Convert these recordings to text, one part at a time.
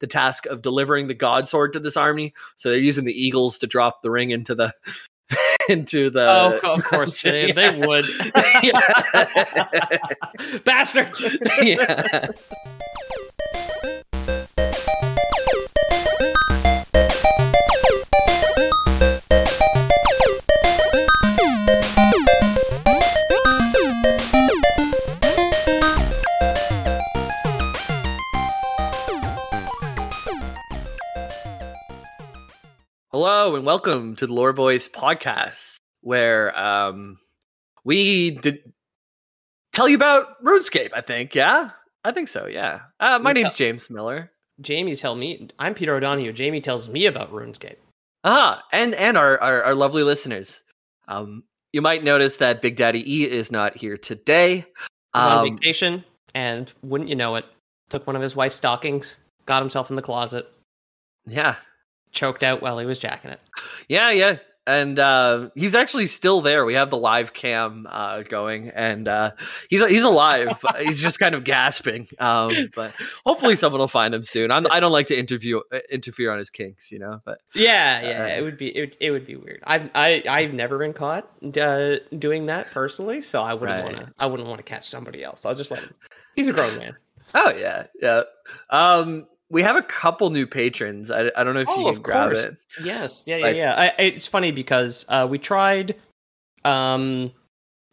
the task of delivering the god sword to this army. So they're using the eagles to drop the ring into the into the Oh, of course they, they would. Bastards. yeah. Hello and welcome to the Lore Boys podcast, where um, we did tell you about RuneScape. I think, yeah, I think so. Yeah, uh, my We name's tell- James Miller. Jamie tell me I'm Peter O'Donohue. Jamie tells me about RuneScape. Ah, and and our, our our lovely listeners. Um, you might notice that Big Daddy E is not here today. He's on Um, vacation, and wouldn't you know it, took one of his wife's stockings, got himself in the closet, yeah, choked out while he was jacking it. yeah, yeah. And uh, he's actually still there. We have the live cam uh, going, and uh, he's he's alive. he's just kind of gasping. Um, but hopefully, someone will find him soon. I'm, I don't like to interview uh, interfere on his kinks, you know. But Yeah, yeah, Uh, it would be it, would- it would be weird. I've I I've never been caught uh, doing that personally, so I wouldn't Right. want to I wouldn't want to catch somebody else. I'll just let him. He's a grown man. oh yeah, yeah. Um, we have a couple new patrons. I, I don't know if Oh, you can grab course. it. Yes, yeah, yeah, Like- yeah. I, it's funny because uh, we tried um,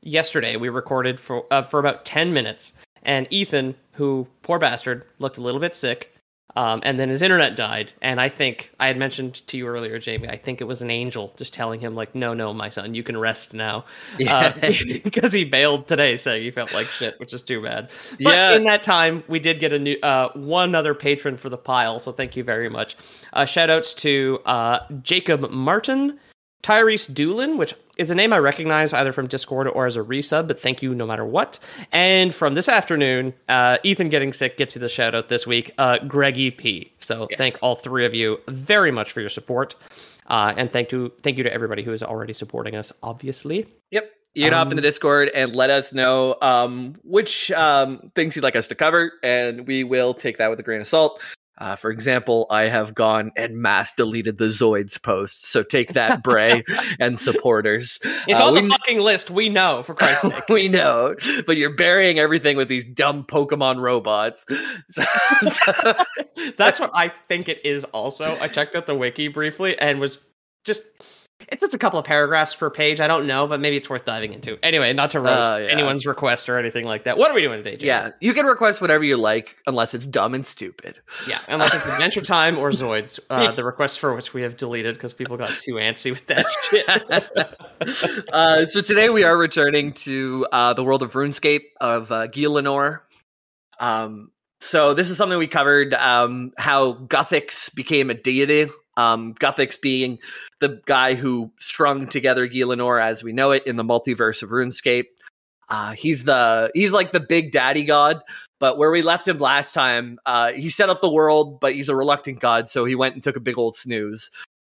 yesterday. We recorded for uh, for about ten minutes, and Ethan, who poor bastard, looked a little bit sick. Um, and then his internet died, and I think I had mentioned to you earlier, Jamie. I think it was an angel just telling him, like, "No, no, my son, you can rest now," uh, because he bailed today, saying he felt like shit, which is too bad. But Yeah. in that time, we did get a new uh, one other patron for the pile, so thank you very much. Uh, shout outs to uh, Jacob Martin, Tyrese Doolin, which is a name I recognize either from Discord or as a resub, but thank you no matter what. And from this afternoon, uh, Ethan getting sick gets you the shout out this week, uh, Greggy P. So Yes. thank all three of you very much for your support. Uh, and thank to thank you to everybody who is already supporting us, obviously. Yep. You can hop in the Um, Discord and let us know um, which um, things you'd like us to cover, and we will take that with a grain of salt. Uh, for example, I have gone and mass deleted the Zoids post, so take that, Bray and supporters. It's Uh, on the fucking list. We know, for Christ's sake. we know, but you're burying everything with these dumb Pokemon robots. So- so- That's what I think it is also. I checked out the wiki briefly and was just it's just a couple of paragraphs per page. I don't know, but maybe it's worth diving into. Anyway, not to roast Uh, yeah. anyone's request or anything like that. What are we doing today, yeah, you can request whatever you like, unless it's dumb and stupid. Yeah, unless it's Adventure Time or Zoids, uh, the request for which we have deleted because people got too antsy with that shit. uh, so today we are returning to uh, the world of RuneScape of uh. Um, so this is something we covered: um, how Guthix became a deity. Um, Guthix being the guy who strung together Gielinor as we know it in the multiverse of RuneScape. Uh, he's the he's like the big daddy god, but where we left him last time, uh, he set up the world, but he's a reluctant god, so he went and took a big old snooze.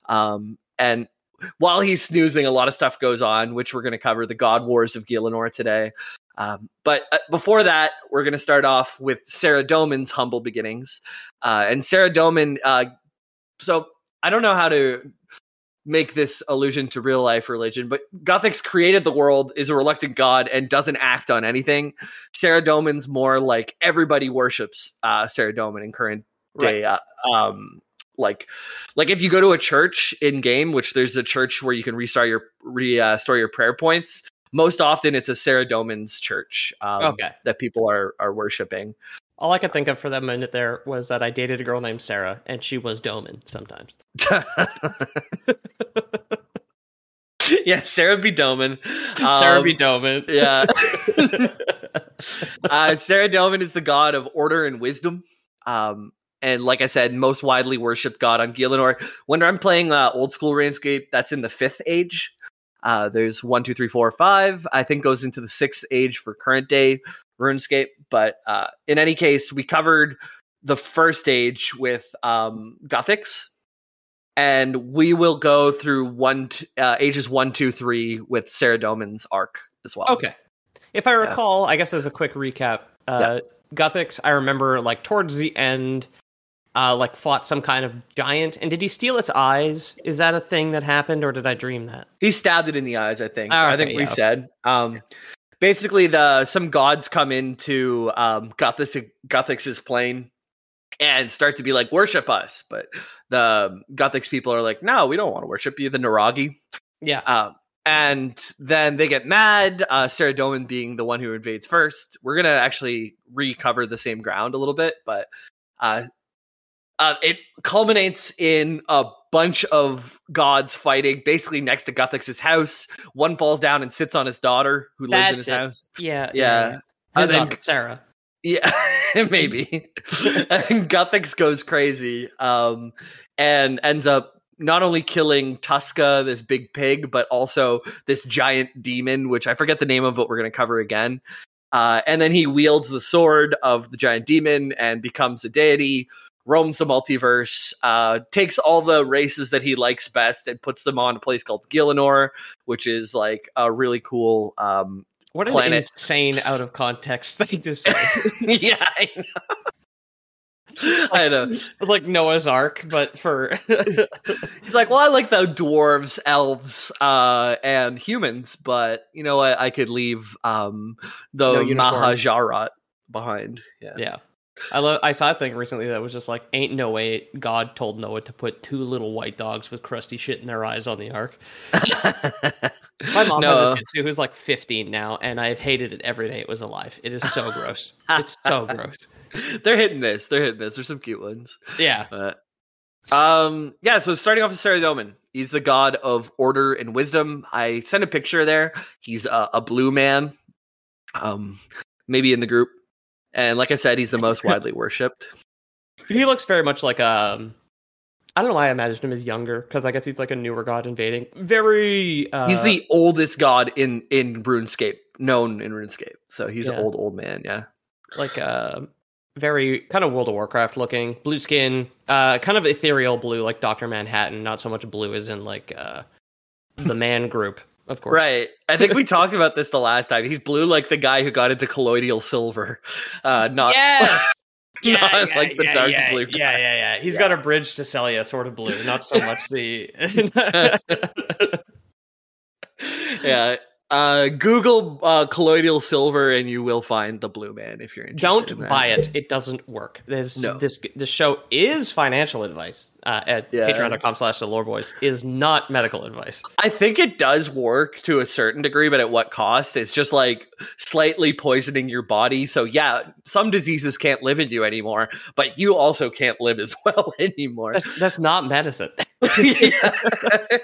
Um, and while he's snoozing, a lot of stuff goes on, which we're going to cover the God Wars of Gielinor today. Um, but uh, before that, we're going to start off with Saradomin's humble beginnings. Uh, and Saradomin, uh, so I don't know how to make this allusion to real life religion, but Guthix created the world, is a reluctant god, and doesn't act on anything. Saradomin's more like everybody worships uh, Saradomin in current day. Uh, um, like, like if you go to a church in game, which there's a church where you can restart your restore your prayer points. Most often, it's a Saradomin's church um, Okay. that people are are worshiping. All I could think of for that minute there was that I dated a girl named Sarah, and she was Doman sometimes. yeah, Sarah B. Doman. Sarah Um, B. Doman. Yeah. uh, Saradomin is the god of order and wisdom. Um, and like I said, most widely worshipped god on Gielinor. When I'm playing uh, old school RuneScape, that's in the fifth age. Uh, there's one, two, three, four, five. I think goes into the sixth age for current day RuneScape. But uh, in any case, we covered the first age with um, Guthix, and we will go through one t- uh, ages one, two, three with Saradomin's arc as well. Okay. If I recall, I guess as a quick recap, uh, Guthix, I remember like towards the end, uh, like fought some kind of giant. And did he steal its eyes? Is that a thing that happened, or did I dream that? He stabbed it in the eyes. I think. Oh, I okay, think we yeah. said. Um, basically, the some gods come into um, Guthix Guthix' plane and start to be like worship us, but the Guthix people are like, no, we don't want to worship you. The Naragi. Yeah. Um, and then they get mad. Uh, Saradomin being the one who invades first. We're gonna actually recover the same ground a little bit, but uh, uh, it culminates in a bunch of gods fighting, basically next to Guthix's house. One falls down and sits on his daughter, who lives in his it. house. Yeah. Yeah. And His then- Sarah. Yeah, maybe. and Guthix goes crazy um, and ends up not only killing Tuska, this big pig, but also this giant demon, which I forget the name of, but we're going to cover again. Uh, and then he wields the sword of the giant demon and becomes a deity, roams the multiverse, uh, takes all the races that he likes best and puts them on a place called Gielinor, which is like a really cool. Um, What an insane out of context thing to say. yeah, I know. I know. like Noah's Ark, but for He's like, well, I like the dwarves, elves, uh, and humans, but you know what? I could leave um, the No. Mahjarrat behind. Yeah. yeah. I love. I saw a thing recently that was just like, "Ain't no way God told Noah to put two little white dogs with crusty shit in their eyes on the ark." My mom has no, a Shih Tzu who's like 15 now, and I've hated it every day it was alive. It is so gross. It's so gross. they're hitting this. They're hitting this. There's some cute ones. Yeah. But um yeah, so starting off with Saradomin. He's the god of order and wisdom. I sent a picture there. He's a, a blue man. Um maybe in the group. And like I said, he's the most widely worshipped. He looks very much like um. I don't know why I imagined him as younger because I guess he's like a newer god invading. Very. Uh, he's the oldest god in in RuneScape, known in RuneScape. So he's Yeah. an old old man, yeah. like uh, very kind of World of Warcraft looking, blue skin, uh, kind of ethereal blue, like Doctor Manhattan. Not so much blue as in like uh, the man group, of course. Right. I think we talked about this the last time. He's blue like the guy who got into colloidal silver. Uh not Yes. Not like the dark yeah, blue Yeah, yeah, yeah. He's Yeah. got a bridge to Celia, sort of blue, not so much the. yeah. Uh, Google uh, colloidal silver and you will find the blue man if you're interested. Don't in buy it. It doesn't work. This No. this this show is financial advice uh, at Yeah. patreon.com slash the lore boys is not medical advice. I think it does work to a certain degree, but at what cost? It's just like slightly poisoning your body. So yeah, some diseases can't live in you anymore, but you also can't live as well anymore. That's that's not medicine. yeah.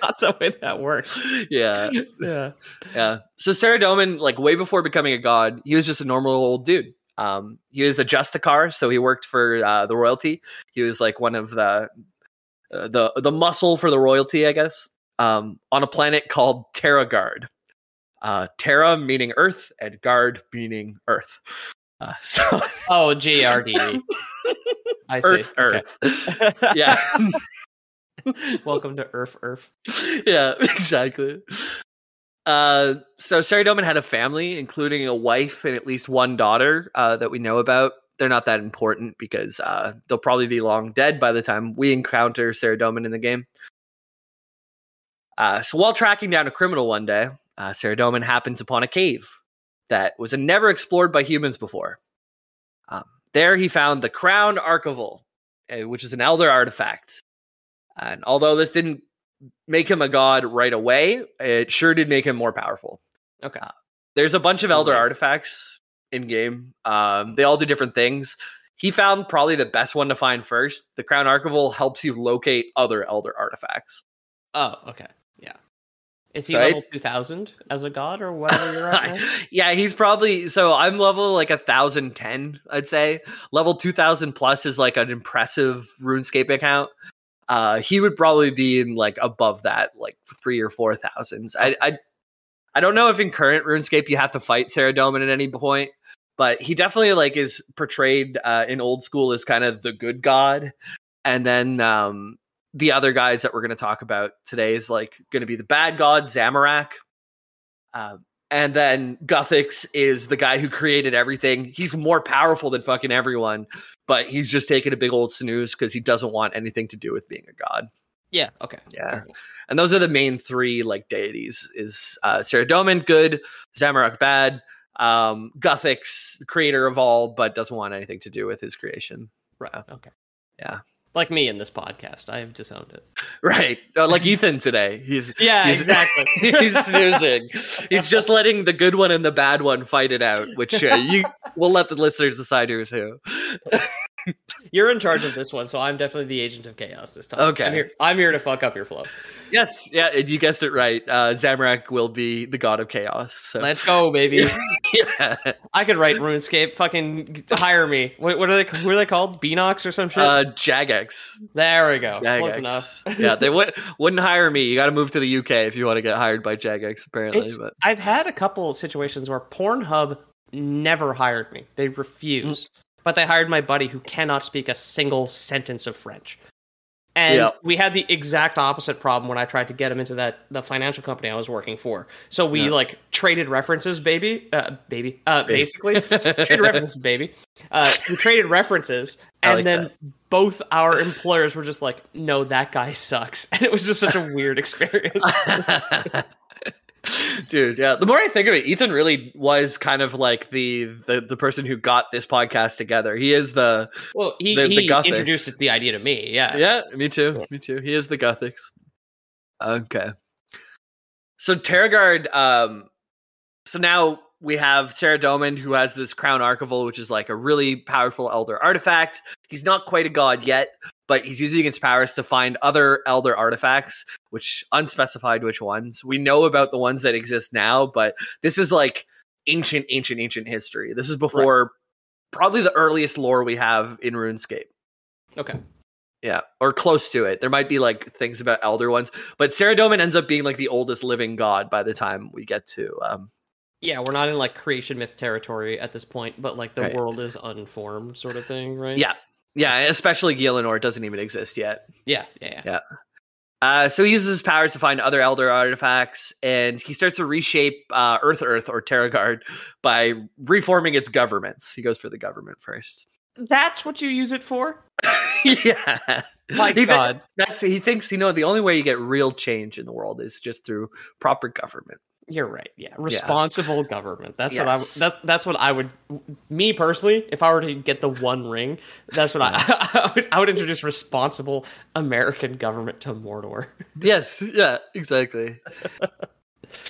not the way that works. yeah. Yeah. Yeah. So Saradomin, like way before becoming a god, he was just a normal old dude. Um, he was a Justicar, so he worked for uh, the royalty. He was like one of the uh, the the muscle for the royalty, I guess. Um, on a planet called Terra Guard. Uh, Terra meaning Earth, and Guard meaning Earth. Uh, so Oh, G R D. I see. Earth, Earth. Yeah. Welcome to Earth, Earth. yeah, exactly. Uh, so Saradomin had a family, including a wife and at least one daughter uh, that we know about. They're not that important because uh, they'll probably be long dead by the time we encounter Saradomin in the game. Uh, so while tracking down a criminal one day, uh, Saradomin happens upon a cave that was never explored by humans before. Um, there he found the Crown Archival, uh, which is an elder artifact. And although this didn't make him a god right away, it sure did make him more powerful. Okay. There's a bunch of elder Right. artifacts in game. Um, they all do different things. He found probably the best one to find first. The Crown Archival helps you locate other elder artifacts. Oh, okay. Yeah. Is he So level two thousand as a god or whatever you're at? yeah, he's probably so I'm level like a thousand ten, I'd say. Level two thousand plus is like an impressive RuneScape account. Uh, he would probably be in like above that, like three or four thousands. I, I, I don't know if in current RuneScape you have to fight Saradomin at any point, but he definitely like is portrayed uh, in old school as kind of the good god, and then um, the other guys that we're going to talk about today is like going to be the bad god Zamorak. Um, and then Guthix is the guy who created everything. He's more powerful than fucking everyone, but he's just taking a big old snooze because he doesn't want anything to do with being a god. yeah. Okay. Yeah. And those are the main three like deities is uh Saradomin, good, Zamorak bad, um, Guthix, creator of all, but doesn't want anything to do with his creation. Right. Okay. Yeah. Like me in this podcast, I have disowned it. Right. Uh, like Ethan today. He's Yeah. He's- exactly. he's snoozing. He's just letting the good one and the bad one fight it out, which uh, you we'll let the listeners decide who's who. You're in charge of this one, so I'm definitely the agent of chaos this time. Okay. I'm here, I'm here to fuck up your flow. Yes, yeah, you guessed it right. Uh, Zamorak will be the god of chaos. So Let's go, baby. yeah. I could write RuneScape. Fucking hire me. What, what are they? Who are they called? Beanox or some shit? Uh, Jagex. there we go. Jagex. Close enough. yeah, they would, wouldn't hire me. You got to move to the UK if you want to get hired by Jagex, apparently. It's- But I've had a couple situations where Pornhub never hired me. They refused. But they hired my buddy who cannot speak a single sentence of French. And Yeah. we had the exact opposite problem when I tried to get him into that the financial company I was working for. So we Yeah. like traded references, baby, uh, baby, uh, Baby. basically traded references, baby. Uh, we traded references, and like then both our employers were just like, "No, that guy sucks," and it was just such a weird experience. Dude, yeah. The more I think of it, Ethan really was kind of like the the, the person who got this podcast together. He is the Well, he, The- the he Guthix. introduced the idea to me. Yeah. Yeah, me too. Me too. He is the Guthix. Okay. So Terragard, um so now we have Saradomin who has this crown archival, which is like a really powerful elder artifact. He's not quite a god yet, but he's using its powers to find other elder artifacts, which unspecified which ones. We know about the ones that exist now, but this is like ancient, ancient, ancient history. This is before probably the earliest lore we have in RuneScape. Okay. Yeah, or close to it. There might be like things about elder ones, but Saradomin ends up being like the oldest living god by the time we get to. Um, Yeah, we're not in like creation myth territory at this point, but like the Right. world is unformed, sort of thing, right? yeah, yeah, especially Gielinor doesn't even exist yet. Yeah. Yeah. yeah. Uh, so he uses his powers to find other elder artifacts, and he starts to reshape uh, Earth Earth or Terragard by reforming its governments. He goes for the government first. That's what you use it for? yeah, My He thi- God. that's he thinks you know the only way you get real change in the world is just through proper government. You're right. Yeah. Responsible government. That's what I Yes. that, that's what I would me personally, if I were to get the one ring, that's what I I would I would introduce responsible American government to Mordor. yes, yeah, exactly.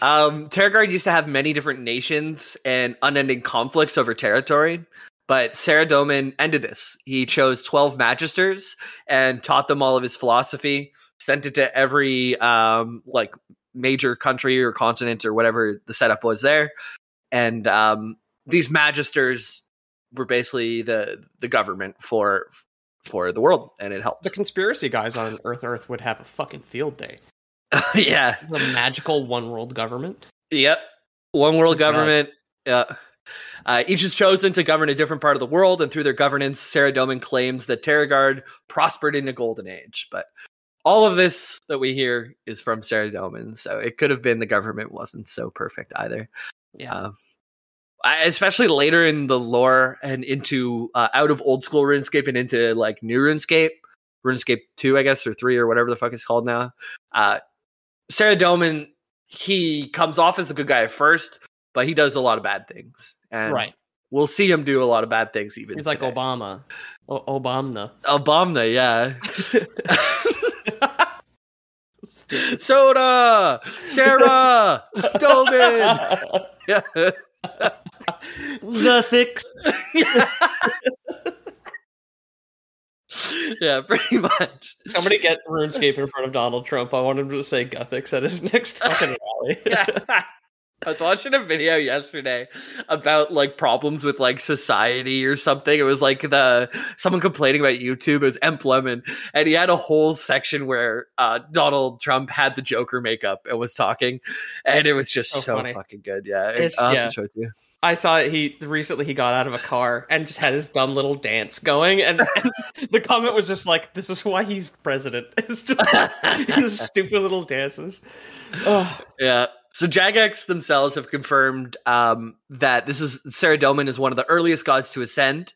um, Terragard used to have many different nations and unending conflicts over territory, but Saradomin ended this. He chose 12 magisters and taught them all of his philosophy, sent it to every um, like major country or continent or whatever the setup was there. And um, these magisters were basically the the government for for the world and it helped. The conspiracy guys on Earth Earth would have a fucking field day. yeah. The magical one world government. Yep. One world government. Yeah. Uh, each is chosen to govern a different part of the world, and through their governance, Sarah Saradomin claims that Terragard prospered in a golden age. But all of this that we hear is from Sarah Saradomin, so it could have been the government wasn't so perfect either. Yeah. Uh, I- especially later in the lore and into uh, out of old school RuneScape and into like new RuneScape, RuneScape two, I guess, or three, or whatever the fuck it's called now. Uh, Saradomin, he comes off as a good guy at first, but he does a lot of bad things, and right. we'll see him do a lot of bad things. Even He's like. Obama. O- Obama. Obama, yeah. Stupid. Soda, Sarah, Doman. Yeah. the thick. yeah, pretty much. Somebody get RuneScape in front of Donald Trump. I want him to say Guthix at his next fucking Definitely. I was watching a video yesterday about like problems with like society or something. It was like the someone complaining about YouTube. It was EmpLemon, and he had a whole section where uh, Donald Trump had the Joker makeup and was talking, and it was just So so, funny. fucking good. Yeah, It's- I'll have yeah. to show it to you. I saw it. He recently he got out of a car and just had his dumb little dance going, and, and the comment was just like, "This is why he's president." It's just his stupid little dances. Oh, Yeah. So Jagex themselves have confirmed um, that this is Saradomin is one of the earliest gods to ascend,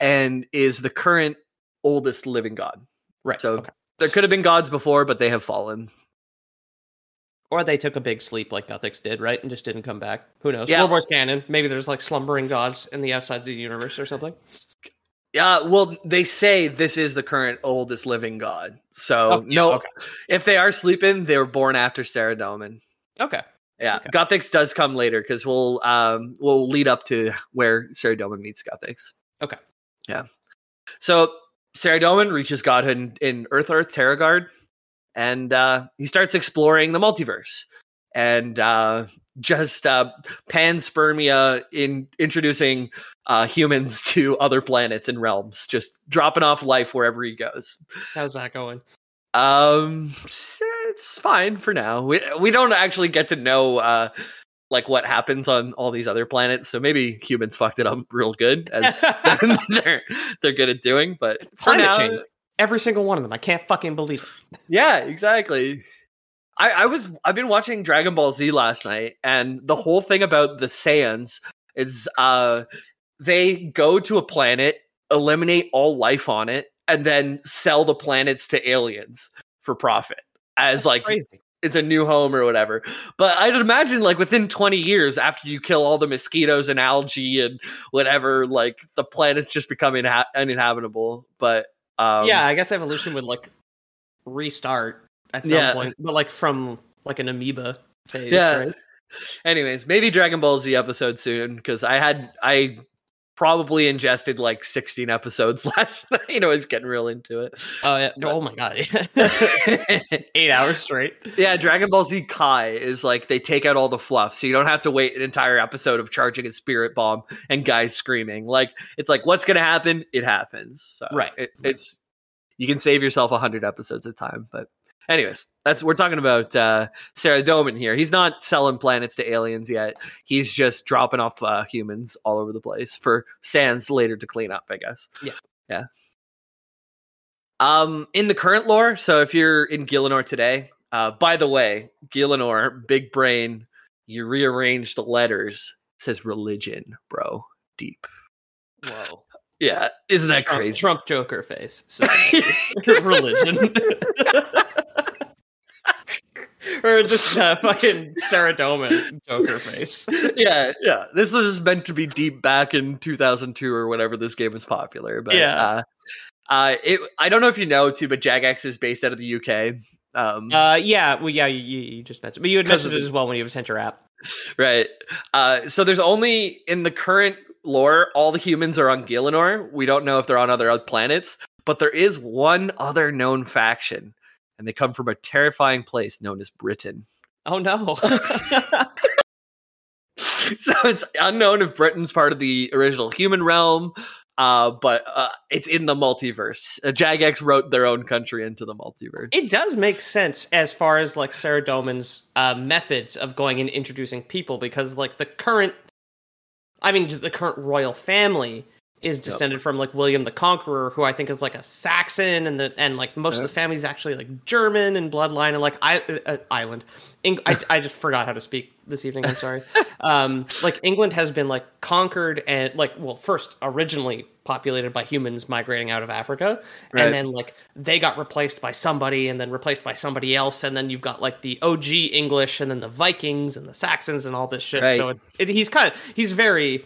and is the current oldest living god. right. So okay. there could have been gods before, but they have fallen. Or they took a big sleep like Guthix did, right, and just didn't come back. Who knows? Yeah. World War's canon. Maybe there's like slumbering gods in the outsides of the universe or something. Yeah, well, they say this is the current oldest living god. So Oh, yeah, no, okay. if they are sleeping, they were born after Saradomin. Okay. Yeah, Okay. Guthix does come later because we'll um we'll lead up to where Saradomin meets Guthix. Okay. Yeah. So Saradomin reaches godhood in, in Earth Earth Terragard, and uh, he starts exploring the multiverse and uh, just uh, panspermia in introducing uh, humans to other planets and realms, just dropping off life wherever he goes. How's that going? Um, it's fine for now. We we don't actually get to know uh like what happens on all these other planets, so maybe humans fucked it up real good as they're they're good at doing. But for Climate now, change. Every single one of them. I can't fucking believe it. yeah, exactly. I, I was I've been watching Dragon Ball Z last night, and the whole thing about the Saiyans is uh they go to a planet, eliminate all life on it, and then sell the planets to aliens for profit as like Crazy. it's a new home or whatever. But I'd imagine like within 20 years after you kill all the mosquitoes and algae and whatever, like the planet's just becoming ha- uninhabitable. But um, yeah, I guess evolution would like restart at some Yeah. point, but like from like an amoeba phase, Yeah. right? Anyways, maybe Dragon Ball Z episode soon because I had I probably ingested like 16 episodes last night. You know, I was getting real into it. Oh yeah. Oh my god. Eight hours straight. yeah, Dragon Ball Z Kai is like they take out all the fluff, so you don't have to wait an entire episode of charging a spirit bomb and guys screaming. Like it's like what's gonna happen? It happens. So Right. it, it's you can save yourself hundred episodes of time. But anyways, that's we're talking about uh, Saradomin here. He's not selling planets to aliens yet. He's just dropping off uh, humans all over the place for Sans later to clean up. I guess. Yeah. Yeah. Um, in the current lore, so if you're in Gielinor today, uh, by the way, Gielinor, big brain, you rearrange the letters. It says religion, bro. Deep. Whoa. Yeah, isn't that Trump, crazy? Trump Joker face. So, religion. or just uh, fucking Saradomin Joker face. yeah, yeah. This was meant to be deep back in 2002 or whenever this game was popular. But Yeah. uh, uh, it. I don't know if you know too, but Jagex is based out of the UK. Um, Uh, yeah, well, yeah, you, you you just mentioned, but you had 'Cause mentioned it as well when you sent your app. Right. Uh, so there's only in the current lore, all the humans are on Gielinor. We don't know if they're on other planets, but there is one other known faction, and they come from a terrifying place known as Britain. Oh no. so it's unknown if Britain's part of the original human realm, uh, but uh, it's in the multiverse. Uh, Jagex wrote their own country into the multiverse. It does make sense as far as like Saradomin's uh, methods of going and introducing people because like the current, I mean the current royal family is descended from like William the Conqueror, who I think is like a Saxon, and the and like most of Yeah. the family's actually like German and bloodline, and like I, uh, Island. Eng- I I just forgot how to speak this evening. I'm sorry. um, like England has been like conquered and like well first originally populated by humans migrating out of Africa, Right. and then like they got replaced by somebody and then replaced by somebody else and then you've got like the OG English and then the Vikings and the Saxons and all this shit. Right. So it, it, he's kind of he's very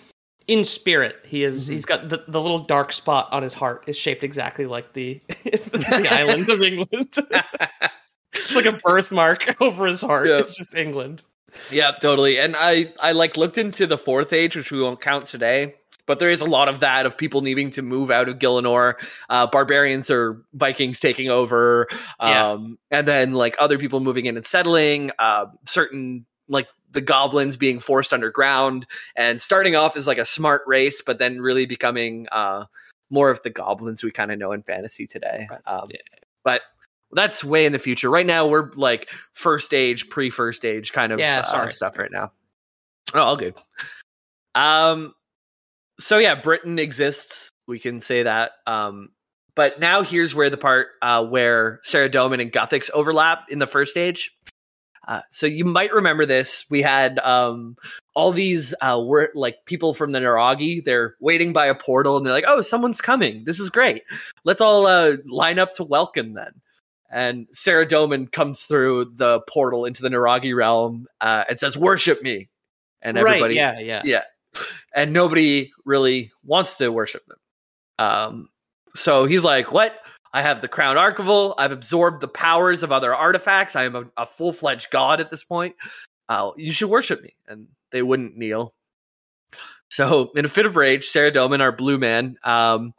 in spirit. He is Mm-hmm. he's got the, the little dark spot on his heart is shaped exactly like the the island of England. it's like a birthmark over his heart. Yeah. It's just England. Yeah, totally. And I I like looked into the fourth age, which we won't count today, but there is a lot of that of people needing to move out of Gielinor, uh, barbarians or Vikings taking over, Yeah. um, and then like other people moving in and settling, uh, certain like the goblins being forced underground and starting off as like a smart race, but then really becoming uh, more of the goblins we kind of know in fantasy today. Right. Um, Yeah. But that's way in the future. Right now, we're like first age, pre first age kind of Yeah, uh, stuff right now. Oh, all good. Um, so yeah, Britain exists. We can say that. Um, but now here's where the part uh, where Sarah Saradomin and Guthix overlap in the first stage. Uh, so you might remember this. We had um, all these uh, were like people from the Naragi. They're waiting by a portal, and they're like, "Oh, someone's coming! This is great. Let's all uh, line up to welcome them." And Saradomin comes through the portal into the Naragi realm uh, and says, "Worship me!" And everybody, right, yeah, yeah. yeah, and nobody really wants to worship them. Um, so he's like, "What? I have the crown archival. I've absorbed the powers of other artifacts. I am a, a full fledged god at this point. Uh, you should worship me." And they wouldn't kneel. So, in a fit of rage, Saradomin, our blue man, um,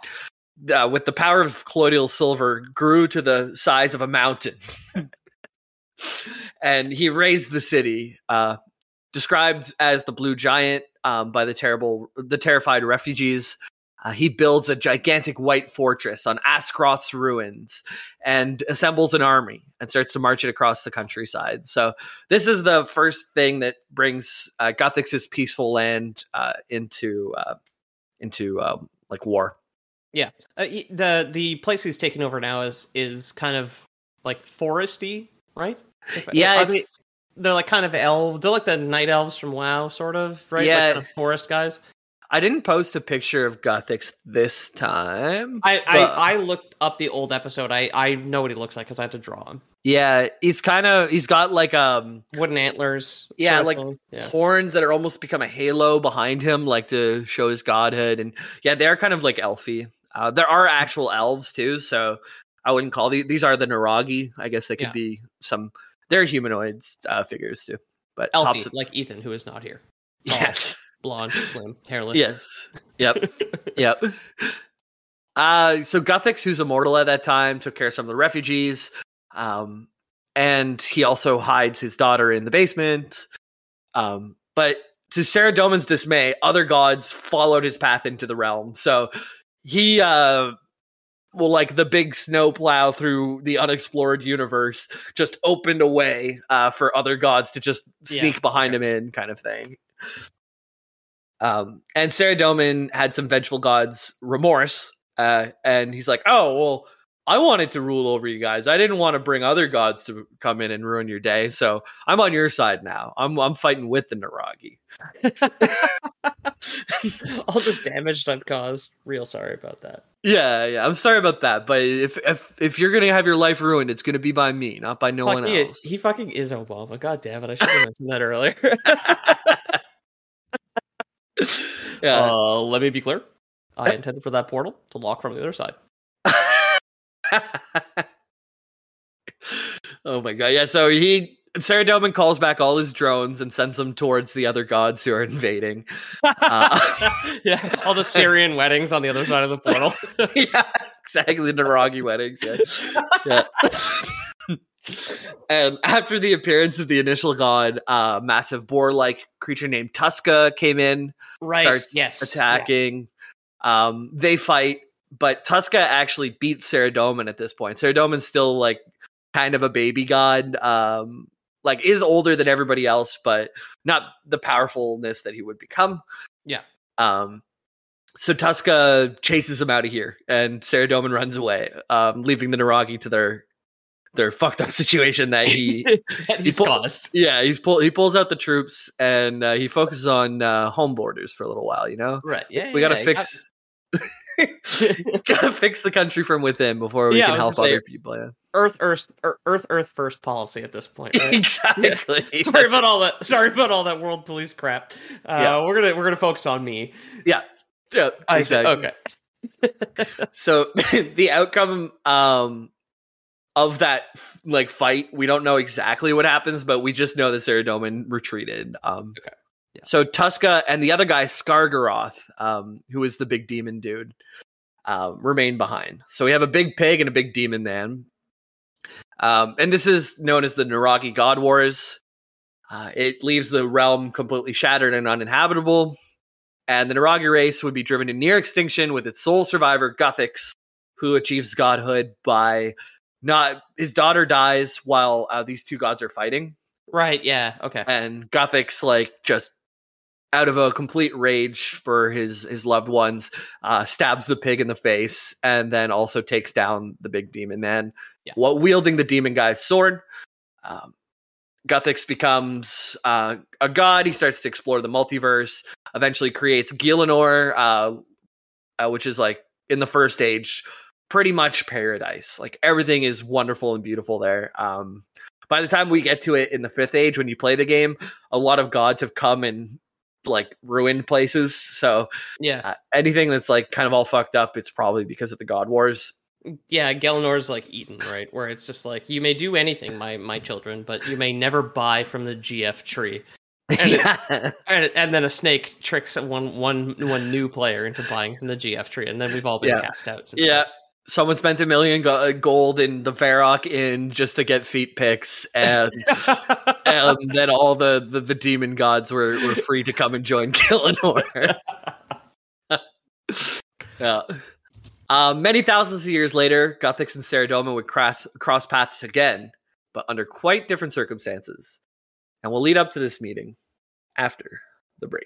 uh, with the power of colloidal silver, grew to the size of a mountain, and he raised the city. Uh, described as the blue giant um, by the terrible, the terrified refugees. Uh, he builds a gigantic white fortress on Askroth's ruins and assembles an army and starts to march it across the countryside. So this is the first thing that brings uh, Guthix's peaceful land uh, into uh, into um, like war. Uh, y- the the place he's taking over now is is kind of like foresty, right? If- Yeah, I it's- they're like kind of elves. They're like the night elves from WoW, sort of, right? Yeah. like kind of forest guys. I didn't post a picture of Guthix this time. I I, I looked up the old episode. I I know what he looks like because I had to draw him. yeah, he's kind of he's got like um Wooden antlers. Yeah, like yeah. horns that are almost become a halo behind him, like to show his godhood. And yeah, they're kind of like elfy. Uh, there are actual elves too, so I wouldn't call these. These are the Naragi. I guess they could Yeah. be some. They're humanoids uh, figures too, but Elfie, tops. like Ethan, who is not here. yes, Blonde, slim, hairless. yes, yep, yep. Uh, so Guthix, who's immortal at that time, took care of some of the refugees. Um, and he also hides his daughter in the basement. Um, but to Saradomin's dismay, other gods followed his path into the realm. So he, uh, well, like the big snowplow through the unexplored universe, just opened a way uh, for other gods to just Yeah, sneak behind him in, kind of thing. Um, and Saradomin had some vengeful gods remorse, uh, and he's like, "Oh well, I wanted to rule over you guys. I didn't want to bring other gods to come in and ruin your day. So I'm on your side now. I'm I'm fighting with the Naragi." All this damage I've caused. Real sorry about that. Yeah, yeah. I'm sorry about that, but if if if you're gonna have your life ruined, it's gonna be by me, not by no Fuck, one he, else. he fucking is Obama. God damn it! I should have mentioned that earlier. yeah. Uh, let me be clear. I intended for that portal to lock from the other side. oh my god! Yeah. So he Saradomin calls back all his drones and sends them towards the other gods who are invading. Uh, yeah, all the Syrian weddings on the other side of the portal. yeah, exactly. The Naragi weddings. Yeah. yeah. And after the appearance of the initial god, uh, massive boar-like creature named Tuska came in, right. starts yes. attacking. Um, they fight, but Tuska actually beats Saradomin at this point. Saradomin's still like kind of a baby god. Um, like is older than everybody else, but not the powerfulness that he would become. Yeah. Um, so Tuska chases him out of here, and Saradomin runs away, um, leaving the Naragi to their their fucked up situation that he that he's pull- caused. yeah he's pull he pulls out the troops and uh, he focuses on uh, home borders for a little while. You know, Right. Yeah. we gotta yeah, fix gotta fix the country from within before we Yeah, can help other people. Yeah, Earth, Earth, Earth, Earth, first policy at this point. Right? exactly. sorry about all that. Sorry about all that world police crap. Uh, Yeah. We're gonna we're gonna focus on me. yeah, yeah, I said- exactly. Okay. so the outcome um of that like fight we don't know exactly what happens but we just know that Saradomin retreated um Okay. Yeah. so Tuska and the other guy Skargaroth um, who is the big demon dude, um, remain behind. So we have a big pig and a big demon man. Um, and this is known as the Naragi God Wars. Uh, it leaves the realm completely shattered and uninhabitable. And the Naragi race would be driven to near extinction with its sole survivor, Guthix, who achieves godhood by not his daughter dies while uh, these two gods are fighting. Right. Yeah. Okay. And Guthix, like, just out of a complete rage for his his loved ones, uh, stabs the pig in the face, and then also takes down the big demon man, Yeah. while wielding the demon guy's sword. Um, Guthix becomes uh, a god. He starts to explore the multiverse. Eventually, creates Gielinor, uh, uh, which is like in the first age, pretty much paradise. Like everything is wonderful and beautiful there. Um, by the time we get to it in the fifth age, when you play the game, a lot of gods have come and like ruined places. So Yeah. uh, anything that's like kind of all fucked up, it's probably because of the God Wars. Yeah. Gielinor's like Eden, right? Where it's just like you may do anything, my my children, but you may never buy from the GF tree. And, yeah. and, and then a snake tricks one one one new player into buying from the GF tree, and then we've all been Yeah. cast out. Since yeah. Someone spent a million go- uh, gold in the Varrock Inn just to get feet picks, and then. and then all the, the, the demon gods were, were free to come and join Gielinor. yeah. Um, many thousands of years later, Guthix and Saradomin would cross, cross paths again, but under quite different circumstances. And we'll lead up to this meeting after the break.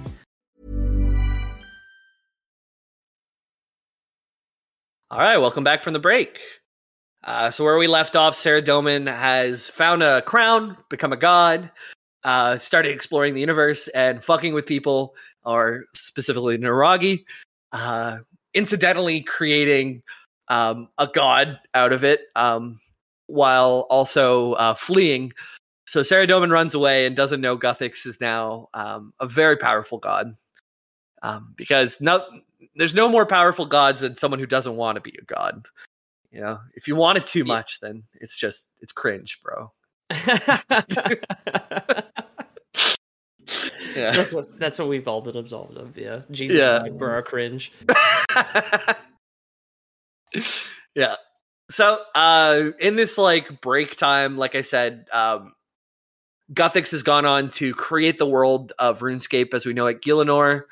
All right, welcome back from the break. Uh, so where we left off, Saradomin has found a crown, become a god, uh, started exploring the universe and fucking with people, or specifically Naragi, uh, incidentally creating um, a god out of it, um, while also uh, fleeing. So Saradomin runs away and doesn't know Guthix is now um, a very powerful god. Um, because no, there's no more powerful gods than someone who doesn't want to be a god. You know, if you want it too much, then it's just it's cringe, bro. Yeah. that's what that's what we've all been absolved of. Yeah, Jesus Yeah. died for our cringe. yeah. So, uh, in this like break time, like I said, um, Guthix has gone on to create the world of RuneScape as we know it. Gielinor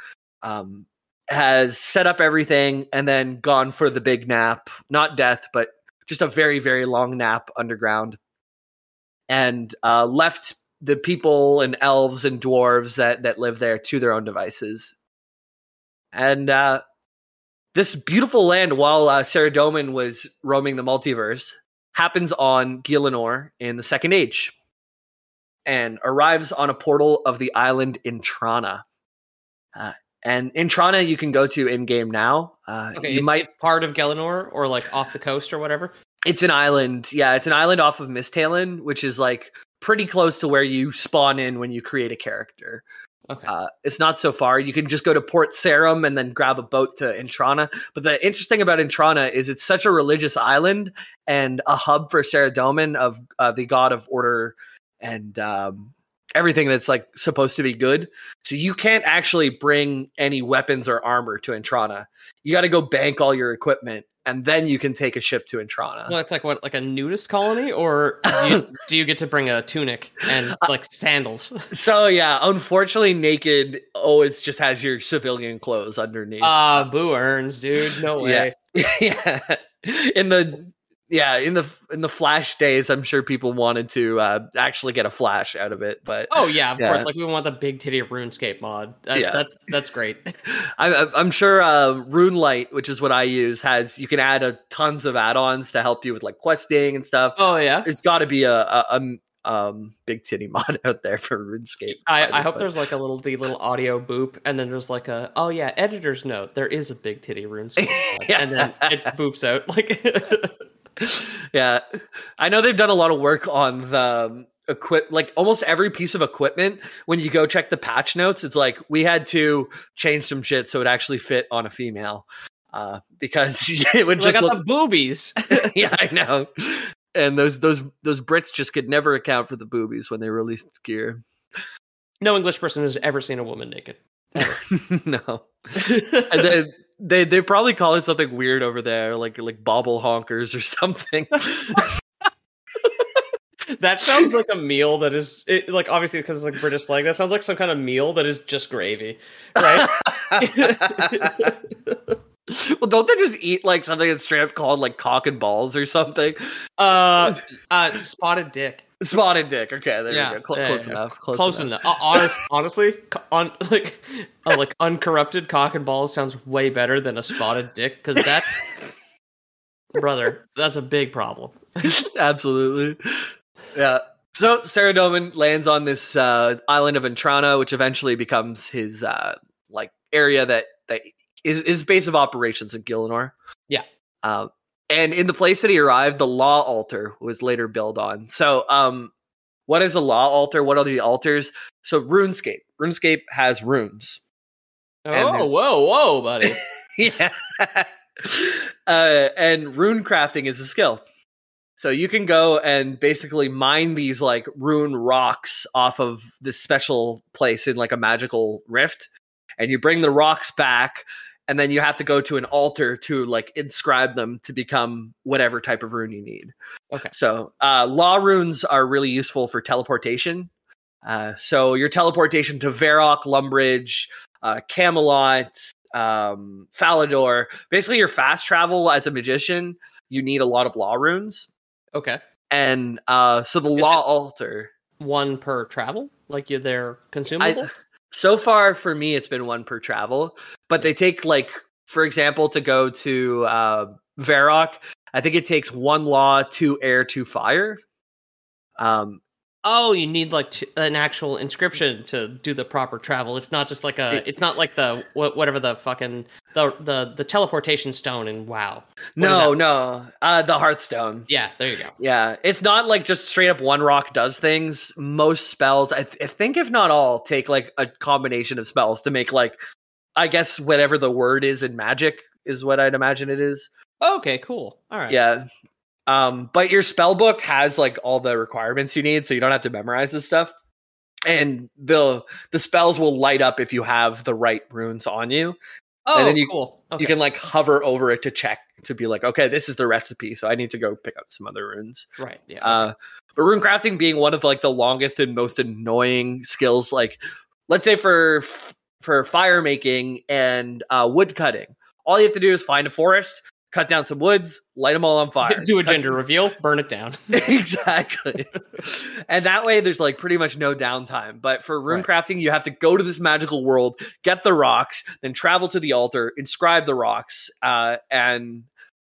um, has set up everything and then gone for the big nap, not death, but just a very, very long nap underground, and uh, left the people and elves and dwarves that that live there to their own devices. And uh, this beautiful land, while uh, Saradomin was roaming the multiverse, happens on Gielinor in the Second Age, and arrives on a portal of the island Entrana. Uh, and Entrana you can go to in game now. Uh, Okay, you it's, might part of Gielinor or like off the coast or whatever. it's an island. Yeah, it's an island off of Misthalin, which is like pretty close to where you spawn in when you create a character. Okay. Uh, it's not so far. You can just go to Port Sarim and then grab a boat to Entrana. But the interesting about Entrana is it's such a religious island and a hub for Saradomin of uh, the god of order and um, everything that's like supposed to be good. So you can't actually bring any weapons or armor to Entrana. You got to go bank all your equipment and then you can take a ship to Entrana. Well, it's like what, like a nudist colony, or do you, do you get to bring a tunic and like sandals? So yeah, unfortunately, naked always just has your civilian clothes underneath. Ah, boo earns, dude. No way. yeah, in the yeah in the in the flash days, I'm sure people wanted to uh, actually get a flash out of it, but Oh yeah, of Yeah. course. Like we want the big titty RuneScape mod. That, Yeah. that's that's great. I, I'm sure uh, RuneLite, which is what I use, has you can add a tons of add-ons to help you with like questing and stuff. Oh yeah. There's got to be a, a, um um big titty mod out there for RuneScape. I, I hope but- there's like a little the little audio boop, and then there's like a oh yeah, editor's note. There is a big titty RuneScape, mod," and then it boops out like. yeah. I know they've done a lot of work on the um, equip like almost every piece of equipment when you go check the patch notes it's like we had to change some shit so it actually fit on a female uh because it would just look the boobies. yeah i know. And those those those brits just could never account for the boobies when they released gear. No English person has ever seen a woman naked. no. And then they they probably call it something weird over there like like bobble honkers or something That sounds like a meal that is it, like obviously because it's like British slang. That sounds like some kind of meal that is just gravy, right? well, don't they just eat like something that's straight up called like cock and balls or something? uh, uh, spotted dick. Spotted dick. Okay, there Yeah, you go. Cl- yeah, close yeah. enough. Close, Close enough. enough. Uh, honest, honestly, on like uh, like uncorrupted cock and balls sounds way better than a spotted dick because that's brother. That's a big problem. Absolutely. Yeah. So Sarah Saradomin lands on this uh, island of Entrana, which eventually becomes his uh, like area that that is his base of operations in Gielinor. Yeah. Um, and in the place that he arrived, the law altar was later built on. So, um, what is a law altar? What are the altars? So, RuneScape. RuneScape has runes. Oh, whoa, whoa, buddy. yeah. uh, and rune crafting is a skill. So you can go and basically mine these like rune rocks off of this special place in like a magical rift, and you bring the rocks back, and then you have to go to an altar to like inscribe them to become whatever type of rune you need. Okay. So uh, law runes are really useful for teleportation. Uh, so your teleportation to Varrock, Lumbridge, uh, Camelot, um, Falador. Basically, your fast travel as a magician, you need a lot of law runes. Okay, And uh, so the Is law altar. one per travel. Like you, they're consumables. So far for me, it's been one per travel, but they take like, for example, to go to uh, Varrock, I think it takes one law, two air, two fire. Um, Oh, you need like t- an actual inscription to do the proper travel. It's not just like a. It's not like the wha- whatever the fucking the the the teleportation stone and WoW. What no, no, uh, the Hearthstone. Yeah, there you go. Yeah, it's not like just straight up one rock does things. Most spells, I, th- I think, if not all, take like a combination of spells to make like, I guess whatever the word is in magic is what I'd imagine it is. Okay, cool. All right. Yeah. Um, but your spell book has like all the requirements you need, so you don't have to memorize this stuff. And the the spells will light up if you have the right runes on you. Oh, And then you- cool. Okay. You can like hover over it to check to be like, okay, this is the recipe, so I need to go pick up some other runes. right. Yeah. Uh, but rune crafting being one of like the longest and most annoying skills, like let's say for for fire making and uh, wood cutting, all you have to do is find a forest, cut down some woods, light them all on fire, do a Cut- gender reveal, burn it down. exactly. and that way, there's like pretty much no downtime. But for rune Right. crafting, you have to go to this magical world, get the rocks, then travel to the altar, inscribe the rocks, uh, and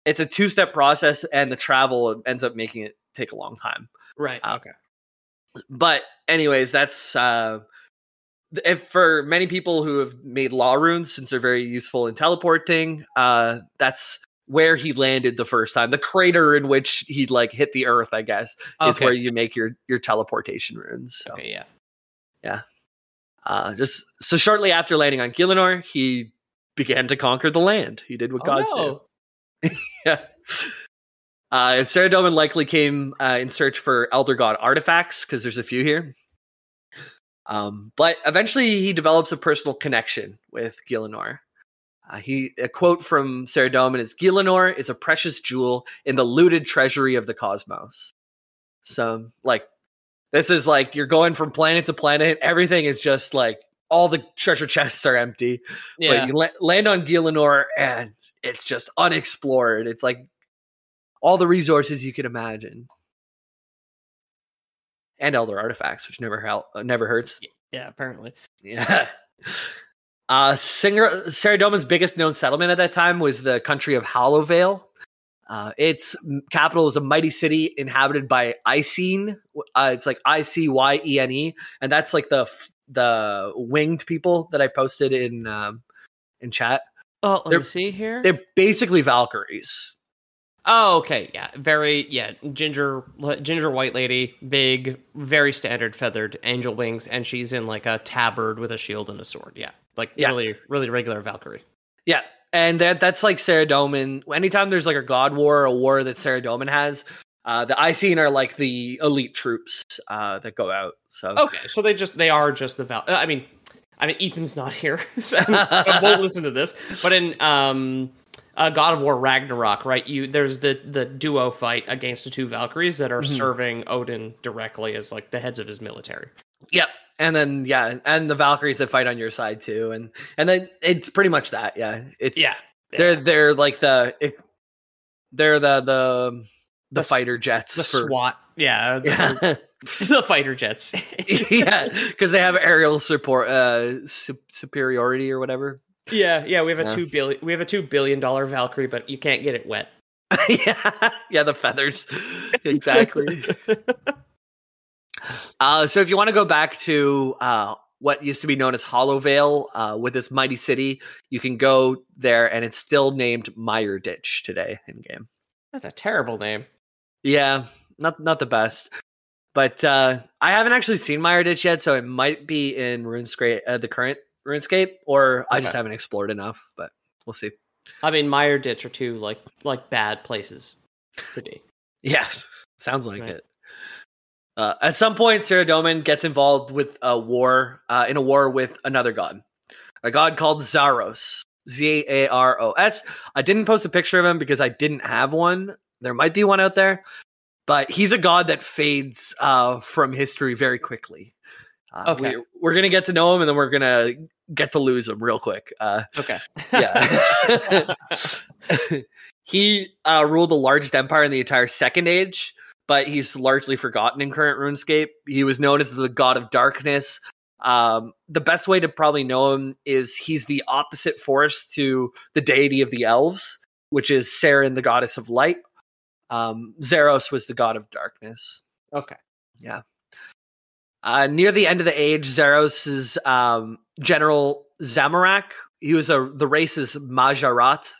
it's a two step process. And the travel ends up making it take a long time. right. Uh, okay. But anyways, that's uh if for many people who have made law runes since they're very useful in teleporting, uh that's where he landed the first time. The crater in which he like hit the earth, I guess, is where you make your your teleportation runes. So, Okay. Yeah. uh just so shortly after landing on Gielinor, he began to conquer the land. He did what Oh, gods no. do. Yeah. Uh, and Saradomin likely came uh, in search for Elder God artifacts because there's a few here. Um, but eventually, he develops a personal connection with Gielinor. Uh, he a quote from Saradomin is Gielinor is a precious jewel in the looted treasury of the cosmos. So like this is like you're going from planet to planet. Everything is just like all the treasure chests are empty. Yeah. But you la- land on Gielinor and it's just unexplored. It's like all the resources you can imagine. And elder artifacts, which never help, uh, never hurts. yeah, apparently. Yeah. Uh, Singer, Saradomin's biggest known settlement at that time was the country of Hallowvale. Uh, its capital is a mighty city inhabited by Icyene. Uh, it's like I C Y E N E, and that's like the the winged people that I posted in um, in chat. Oh, let They're- me see here. They're basically Valkyries. Oh, okay, yeah, very, yeah, ginger, ginger white lady, big, very standard feathered angel wings, and she's in like a tabard with a shield and a sword. Yeah, like Yeah. really, really regular Valkyrie. Yeah, and that that's like Saradomin. Anytime there's like a god war or a war that Saradomin has, uh, the Icyene are like the elite troops uh, that go out. So Okay, so they just they are just the Val. I mean, I mean, Ethan's not here, so I won't listen to this. But in um, uh, God of War Ragnarok, right? You there's the the duo fight against the two Valkyries that are Mhm. serving Odin directly as like the heads of his military. Yep. And then yeah, and the Valkyries that fight on your side too, and and then it's pretty much that. Yeah, it's yeah, They're they're like the it, they're the the the, The fighter jets. the for- SWAT. Yeah, the, Yeah, the fighter jets. yeah, because they have aerial support uh su- superiority or whatever. Yeah, yeah. We have a Yeah. two billion. We have a two billion dollar Valkyrie, but you can't get it wet. yeah, yeah, the feathers. exactly. Uh, so if you want to go back to uh, what used to be known as Hallowvale uh, with this mighty city, you can go there, and it's still named Meiyerditch today in game. That's a terrible name. Yeah, not not the best, but uh, I haven't actually seen Meiyerditch yet, so it might be in RuneScape, uh, the current RuneScape, or I just haven't explored enough. But we'll see. I mean, Mire Ditch are two like like bad places to be. Yeah, sounds like Right. it. Uh, at some point, Saradomin gets involved with a war, uh, in a war with another god, a god called Zaros. Z A R O S. I didn't post a picture of him because I didn't have one. There might be one out there, but he's a god that fades uh, from history very quickly. Uh, Okay. we, we're gonna get to know him, and then we're gonna get to lose him real quick. Uh, Okay. yeah. he uh, ruled the largest empire in the entire Second Age, but he's largely forgotten in current RuneScape. He was known as the God of Darkness. Um, the best way to probably know him is he's the opposite force to the deity of the elves, which is Seren, the goddess of light. Um, Zaros was the god of darkness. okay. Uh, near the end of the age, Zaros's um, general Zamorak, he was a the race is Mahjarrat.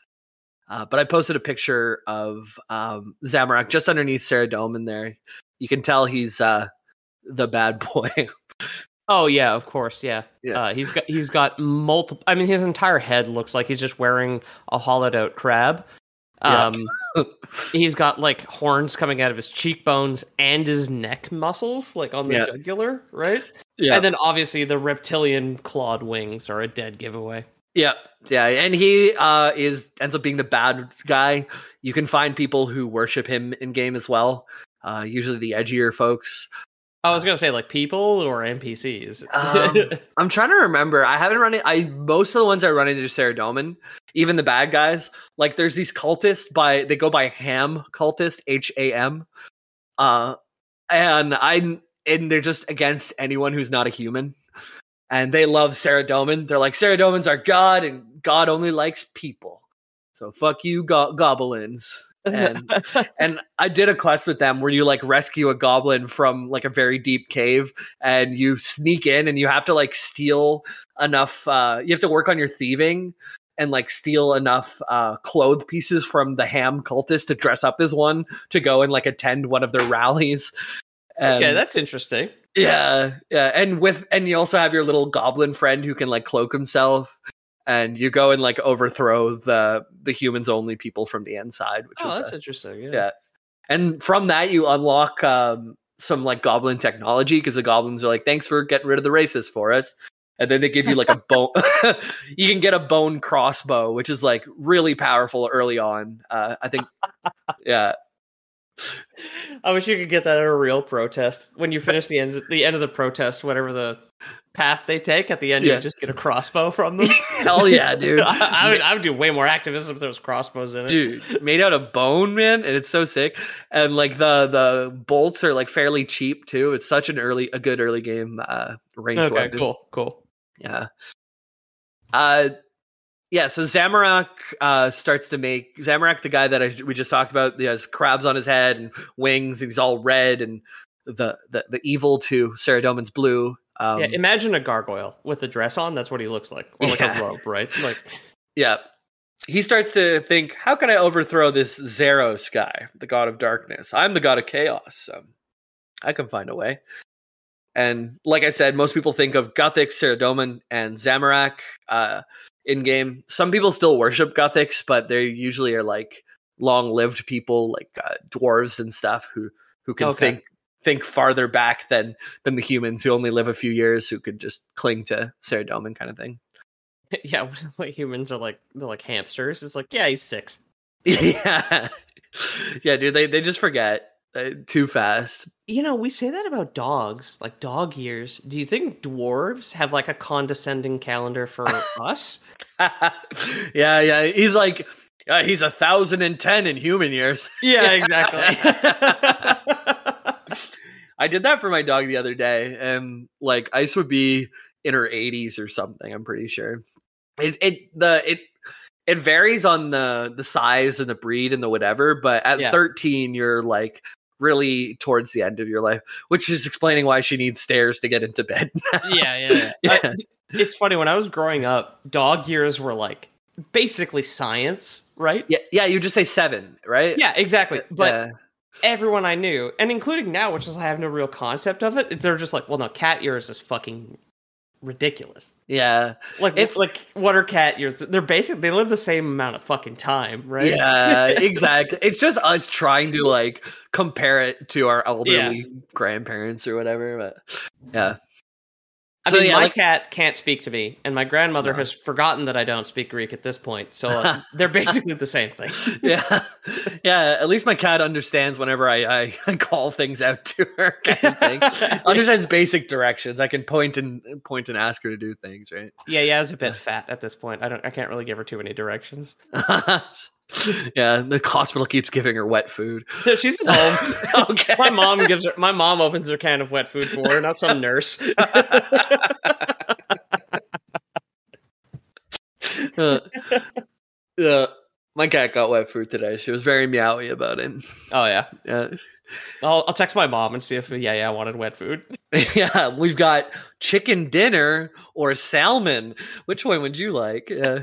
Uh, but I posted a picture of um, Zamorak just underneath Saradomin there. You can tell he's uh, the bad boy. Oh yeah, of course, yeah. Yeah. Uh, he's got he's got multiple. I mean, his entire head looks like he's just wearing a hollowed out crab. Yeah. Um, he's got like horns coming out of his cheekbones and his neck muscles, like on the Yeah. jugular, right? yeah, And then obviously the reptilian clawed wings are a dead giveaway. yeah, yeah, and he uh, is ends up being the bad guy. You can find people who worship him in game as well. Uh, usually the edgier folks. I was gonna say like people or NPCs. Um, I'm trying to remember. I haven't run it. I most of the ones I run into Saradomin, even the bad guys. Like there's these cultists by they go by Ham cultist H A M, uh, and I and they're just against anyone who's not a human, and they love Saradomin. They're like Saradomin's our god, and God only likes people. So fuck you, go- goblins. And and I did a quest with them where you like rescue a goblin from like a very deep cave and you sneak in and you have to like steal enough uh you have to work on your thieving and like steal enough uh clothes pieces from the ham cultist to dress up as one to go and like attend one of their rallies. And, okay, that's interesting. yeah, yeah, and with and you also have your little goblin friend who can like cloak himself, and you go and like overthrow the the humans only people from the inside, which Oh, was that's a- interesting. Yeah. yeah. And from that, you unlock um, some like goblin technology because the goblins are like, "Thanks for getting rid of the racists for us." and then they give you like a bone. you can get a bone crossbow, which is like really powerful early on. Uh, I think, yeah, I wish you could get that at a real protest. When you finish the end, the end of the protest, whatever the path they take, at the end Yeah. you just get a crossbow from them. hell yeah, dude. I, I would, I would do way more activism if there was crossbows in it. dude made out of bone man and it's so sick and like the the bolts are like fairly cheap too it's such an early a good early game uh ranged okay, weapon. cool, cool. yeah uh yeah so zamorak uh starts to make zamorak the guy that I, we just talked about he has crabs on his head and wings and he's all red and the the, the evil to Saradomin's blue um yeah, imagine a gargoyle with a dress on. That's what he looks like, or like Yeah. a robe, right? Like, Yeah. He starts to think, how can I overthrow this Zaros guy, the god of darkness? I'm the god of chaos, so I can find a way. And like I said, most people think of Guthix, Saradomin, and Zamorak uh, in game. Some people still worship Guthix, but they usually are like long-lived people, like uh, dwarves and stuff, who who can Okay. think think farther back than than the humans who only live a few years, who could just cling to Saradomin, kind of thing. yeah, like humans are like they're like hamsters. It's like, yeah, he's six. yeah yeah dude they, they just forget uh, too fast You know, we say that about dogs, like dog years. Do you think dwarves have like a condescending calendar for us? yeah yeah he's like uh, he's a thousand and ten in human years Yeah, exactly. I did that for my dog the other day and like ice would be in her 80s or something i'm pretty sure it it the it it varies on the the size and the breed and the whatever but at Yeah. 13 you're like really towards the end of your life which is explaining why she needs stairs to get into bed yeah, yeah. yeah. I- it's funny when I was growing up, dog years were like basically science, right? yeah yeah you just say seven right Yeah, exactly. But Yeah. Everyone I knew, and including now, which is I have no real concept of it, they're just like, well, no, cat years is fucking ridiculous. yeah Like, It's- like what are cat years? They're basically they live the same amount of fucking time, right? Yeah, exactly. It's just us trying to like compare it to our elderly grandparents or whatever. But yeah. I So, mean, yeah, my like- cat can't speak to me, and my grandmother has forgotten that I don't speak Greek at this point. So uh, they're basically the same thing. yeah, yeah. At least my cat understands whenever I, I call things out to her. Kind of thing. understands basic directions. I can point and point and ask her to do things. Right. Yeah, yeah, is a bit fat at this point. I don't, I can't really give her too many directions. yeah. The hospital keeps giving her wet food. She's at home. okay. my mom gives her. My mom opens her can of wet food for her, not some nurse. uh, uh, my cat got wet food today. She was very meowy about it. oh yeah, Yeah. I'll, I'll text my mom and see if yeah, yeah, I wanted wet food. yeah, we've got chicken dinner or salmon. Which one would you like? Yeah.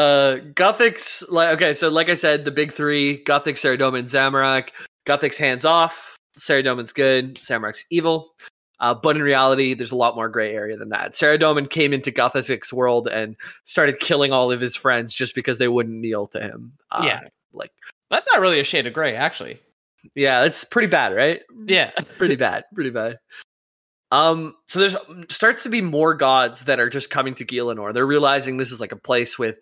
Uh Guthix's like okay, so like I said, the big three, Guthix, Saradomin, Zamorak. Guthix's hands off, Saradomin's good, Zamorak's evil. Uh, but in reality, there's a lot more gray area than that. Saradomin came into Guthix's world and started killing all of his friends just because they wouldn't kneel to him. Uh, Yeah. like That's not really a shade of gray, actually. yeah, it's pretty bad, right? Yeah, pretty bad, pretty bad. Um, so there's starts to be more gods that are just coming to Gielinor. They're realizing this is like a place with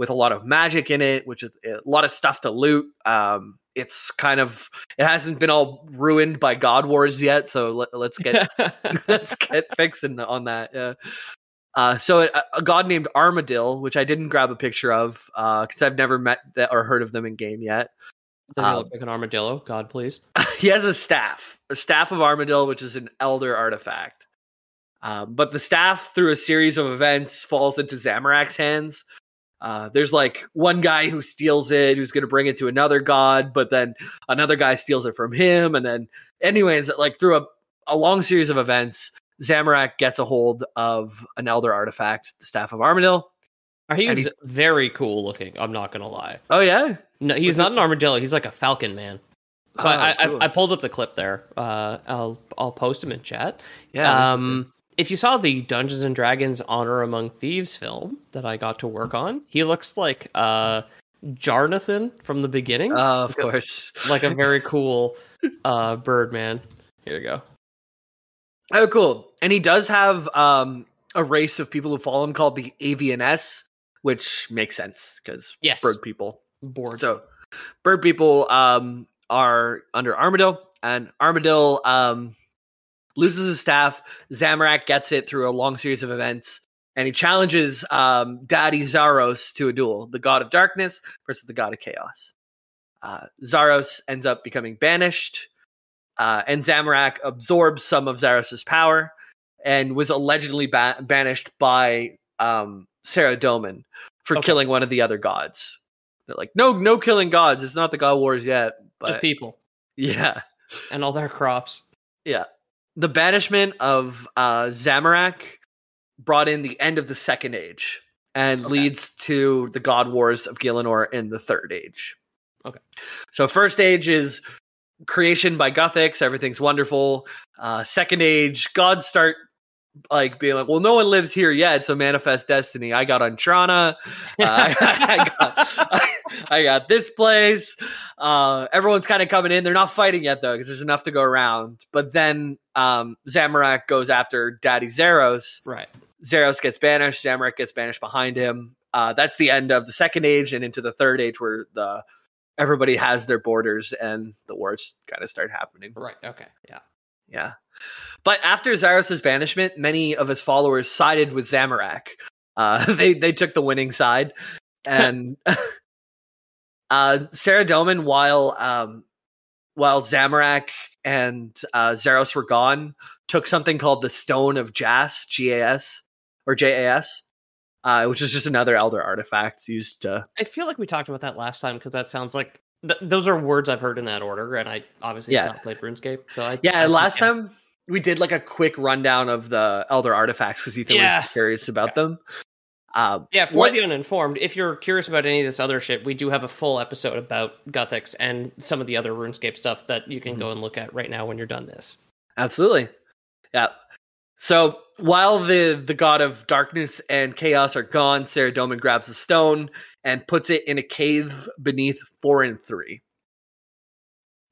with a lot of magic in it, which is a lot of stuff to loot. Um, it's kind of it hasn't been all ruined by god wars yet, so let, let's get let's get fixing on that. Yeah. Uh, so a, a god named Armadyl, which I didn't grab a picture of because I've never met that or heard of them in game yet. Does he Um, look like an armadillo? God, please. he has a staff, a staff of Armadyl, which is an elder artifact. Um, but the staff, through a series of events, falls into Zamorak's hands. Uh, there's like one guy who steals it, who's going to bring it to another god, but then another guy steals it from him, and then, anyways, like through a, a long series of events, Zamorak gets a hold of an elder artifact, the staff of Armadyl. He's he- very cool looking. I'm not gonna lie. Oh yeah, No, he's not an armadillo. He's like a falcon man. So Oh, I, I, cool. I pulled up the clip there. Uh, I'll I'll post him in chat. yeah. Um, if you saw the Dungeons and Dragons Honor Among Thieves film that I got to work on, he looks like uh Jarnathan from the beginning, Uh, of course. like a very cool uh bird man. Here you go. Oh, cool. And he does have um, a race of people who follow him called the Aviansie, which makes sense because Yes. bird people. Bored. So, bird people um, are under Armadyl, and Armadyl um, loses his staff. Zamorak gets it through a long series of events, and he challenges um, Daddy Zaros to a duel, the god of darkness versus the god of chaos. Uh, Zaros ends up becoming banished, uh, and Zamorak absorbs some of Zaros's power and was allegedly ba- banished by um, Saradomin for Okay. killing one of the other gods. They're like, no, no killing gods. It's not the God Wars yet. But Just people yeah, and all their crops. yeah. The banishment of uh, Zamorak brought in the end of the Second Age and Okay. leads to the God Wars of Gielinor in the Third Age. Okay. So First Age is creation by Guthix. Everything's wonderful. Uh, second Age, gods start like being like, well, no one lives here yet, so manifest destiny. I got Entrana. Uh, I, got, I got this place. Uh, everyone's kind of coming in. They're not fighting yet though, because there's enough to go around. But then um, Zamorak goes after Daddy Zaros. right. Zaros gets banished. Zamorak gets banished behind him. Uh, that's the end of the second age and into the third age, where the everybody has their borders and the wars kind of start happening. Right. Okay. Yeah. Yeah. But after Zaros' banishment, many of his followers sided with Zamorak. Uh, they they took the winning side, and uh, Saradomin, while um, while Zamorak and uh, Zaros were gone, took something called the Stone of Jas, G A S or J A S, uh, which is just another Elder artifact used to. I feel like we talked about that last time because that sounds like th- those are words I've heard in that order, and I obviously Yeah. have not played RuneScape, so I Yeah, I- last time we did like a quick rundown of the Elder artifacts because Ethan Yeah. was curious about them. Um, Yeah, for What- the uninformed, if you're curious about any of this other shit, we do have a full episode about Guthix and some of the other RuneScape stuff that you can Mm-hmm. go and look at right now when you're done this. Absolutely. Yeah. So while the the god of darkness and chaos are gone, Saradomin grabs a stone and puts it in a cave beneath four and three.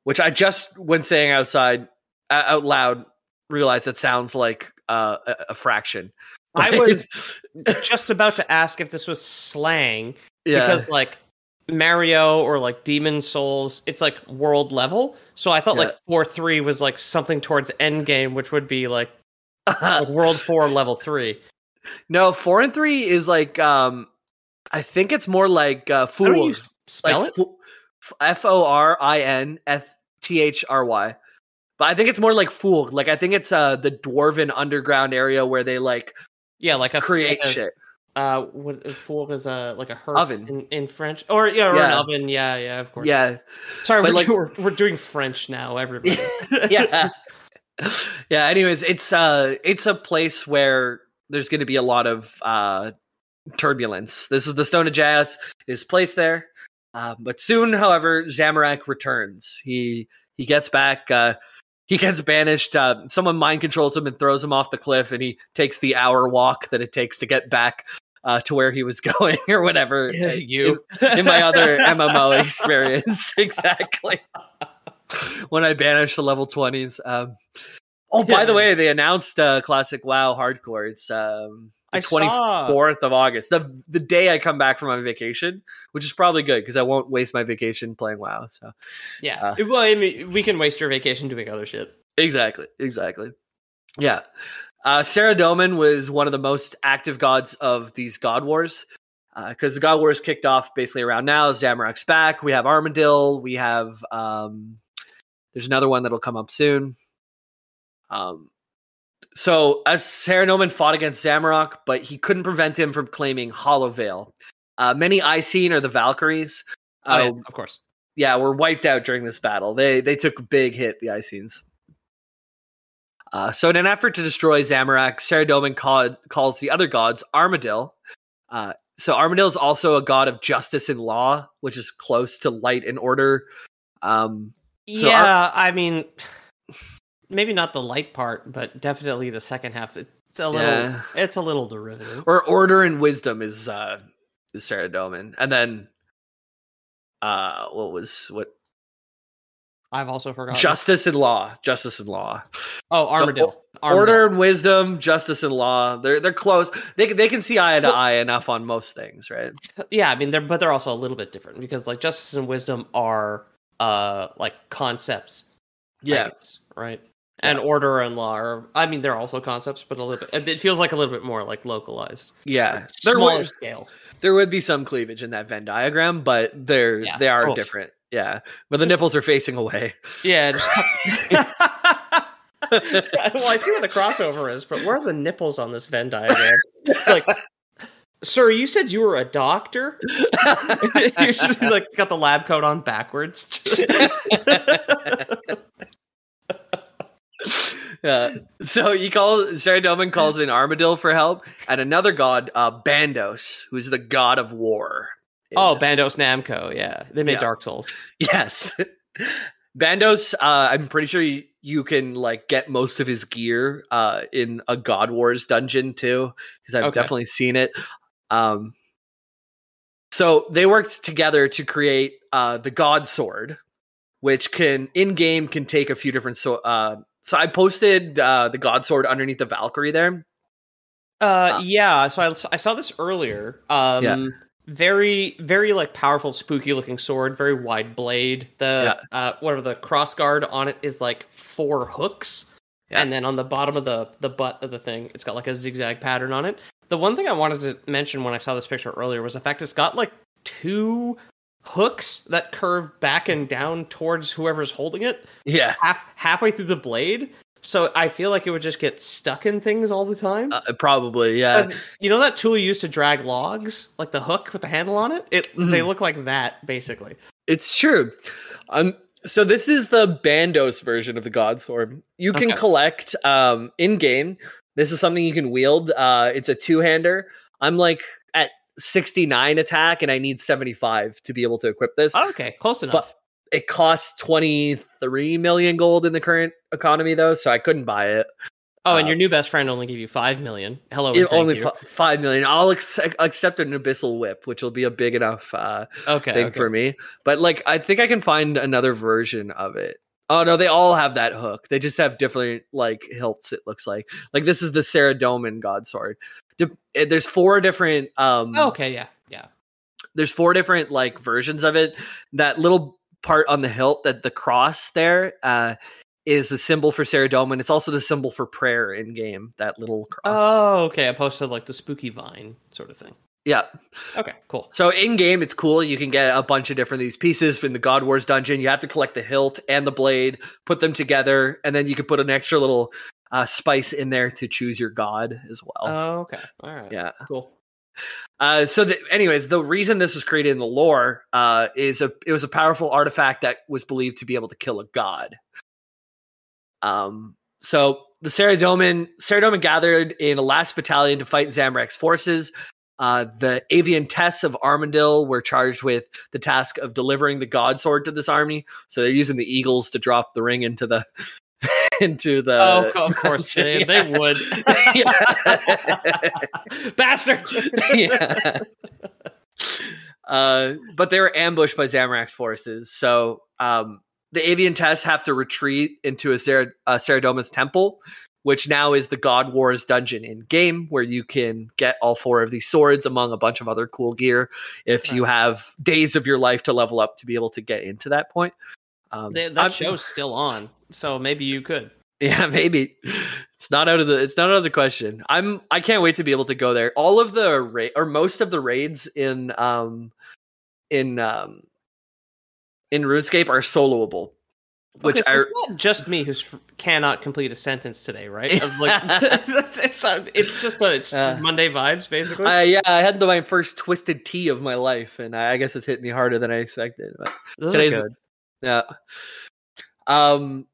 Which I just, when saying outside uh, out loud, realized that sounds like uh, a, a fraction. I was just about to ask if this was slang yeah, because like Mario or like Demon Souls, it's like world level. So I thought like four three was like something towards end game, which would be like, like world four level three. no, four and three is like um, I think it's more like uh, fool. spell like it? F O R I N F T H R Y. But I think it's more like fool. Like I think it's uh the dwarven underground area where they like yeah, like a create like a- shit. Uh, what fool is a like a hearth Oven. in, in French, or yeah, or an Yeah. oven. Yeah, yeah, of course. Yeah, Sorry, we're, like- we're, we're doing French now, everybody. yeah, yeah. Anyways, it's uh it's a place where there's going to be a lot of uh turbulence. This is the Stone of Jas is placed there, uh, but soon, however, Zamorak returns. He he gets back. Uh, he gets banished. Uh, someone mind controls him and throws him off the cliff, and he takes the hour walk that it takes to get back uh, to where he was going, or whatever. uh, you. in, in my other MMO experience, exactly. when I banished the level twenties. Um, oh, by the way, they announced uh, classic WoW hardcore. It's um, the twenty fourth of August, the the day I come back from my vacation, which is probably good because I won't waste my vacation playing WoW. So Yeah. Uh, well, I mean, we can waste your vacation doing other shit. Exactly, exactly. Yeah. Uh, Saradomin was one of the most active gods of these God Wars because the God Wars kicked off basically around now. Zamorak's back. We have Armadyl. We have um, there's another one that'll come up soon. Um, so as Saradomin fought against Zamorak, but he couldn't prevent him from claiming Hallowvale. Uh, many Icyene or the Valkyries. Oh, uh, yeah, of course. yeah, were wiped out during this battle. They they took a big hit, the Icyenes. Uh, so, in an effort to destroy Zamorak, Saradomin called, calls the other gods Armadyl. Uh, so, Armadyl is also a god of justice and law, which is close to light and order. Um, So yeah, I mean, maybe not the light part, but definitely the second half. It's a little. Yeah. It's a little derivative. or order and wisdom is uh, is Saradomin, and then uh, what was what I've also forgotten. Justice and law. Justice and law. oh, Armadillo. Armadillo. Order and wisdom, justice and law. They're they're close. They can- they can see eye to eye enough on most things, right? Yeah, I mean, they're but they're also a little bit different because like justice and wisdom are uh like concepts. items, right. And order and law are. I mean, they're also concepts, but a little bit. It feels like a little bit more like localized, yeah. There smaller would, scale. there would be some cleavage in that Venn diagram, but they're Yeah, they are course. different. Yeah, but the nipples are facing away. Yeah. Just well, I see what the crossover is, but where are the nipples on this Venn diagram? It's like, sir, you said you were a doctor. You're just like got the lab coat on backwards. Yeah. So he calls Saradomin calls in Armadillo for help, and another god, uh, Bandos, who's the god of war. oh, is- Bandos Namco. Yeah, they made Yeah. Dark Souls. Yes. Bandos, uh, I'm pretty sure you, you can like get most of his gear uh, in a God Wars dungeon too, because I've Okay. definitely seen it. Um, so they worked together to create uh, the God Sword, which can in game can take a few different so. Uh, so I posted uh, the God Sword underneath the Valkyrie there. Uh, Uh, yeah. So I, I saw this earlier. Um, Yeah. very, very like powerful, spooky looking sword. Very wide blade. The uh, whatever the cross guard on it is like four hooks, Yeah. and then on the bottom of the the butt of the thing, it's got like a zigzag pattern on it. The one thing I wanted to mention when I saw this picture earlier was the fact it's got like two hooks that curve back and down towards whoever's holding it Yeah, half halfway through the blade. So I feel like it would just get stuck in things all the time. uh, probably. Yeah, you know that tool you use to drag logs, like the hook with the handle on it? It they look like that basically. It's true. Um, so this is the Bandos version of the God Sword. You can Okay. collect um, in game. This is something you can wield. Uh, it's a two hander. I'm like at 69 attack, and I need 75 to be able to equip this. Okay, close enough. But it costs 23 million gold in the current economy, though, so I couldn't buy it. oh, and uh, your new best friend only gave you five million. Hello, and It thank only fi- five million. I'll ex- accept an abyssal whip, which will be a big enough uh, okay, thing okay. for me. But like, I think I can find another version of it. Oh no, they all have that hook. They just have different like hilts. It looks like like this is the Saradomin God Sword. Eh, There's four different. um Oh, okay, yeah, yeah. There's four different like versions of it. That little part on the hilt, that the cross there, uh, is the symbol for Saradomin. It's also the symbol for prayer in game. That little cross. Oh, okay. Opposed to like the spooky vine sort of thing. Yeah. Okay, cool. So in game, it's cool. You can get a bunch of different these pieces from the God Wars dungeon. You have to collect the hilt and the blade, put them together, and then you can put an extra little uh, spice in there to choose your god as well. Oh, okay. All right. yeah. Cool. Uh, so, the, anyways, the reason this was created in the lore uh, is a it was a powerful artifact that was believed to be able to kill a god. Um. So the Saradomin Saradomin gathered in a last battalion to fight Zamorak's forces. Uh, the avian tests of Armadyl were charged with the task of delivering the god sword to this army. So they're using the eagles to drop the ring into the into the. oh, of course they, they would. Bastards. yeah. Uh, but they were ambushed by Zamorak's forces. So um, the avian tests have to retreat into a Sar- uh, Saradoma's temple, which now is the God Wars dungeon in game, where you can get all four of these swords among a bunch of other cool gear if you have days of your life to level up to be able to get into that point. Um, I'm- that show's still on, so maybe you could. yeah, maybe it's not out of the it's not out of the question. I'm I can't wait to be able to go there. All of the ra- or most of the raids in um in um in RuneScape are soloable, which okay, so I it's not just me who cannot complete a sentence today, right? Like, it's, it's, uh, just a, it's Uh, Monday vibes, basically. Yeah I had the, my first twisted tea of my life, and I, I guess it's hit me harder than I expected. But Those today's good. Yeah. Um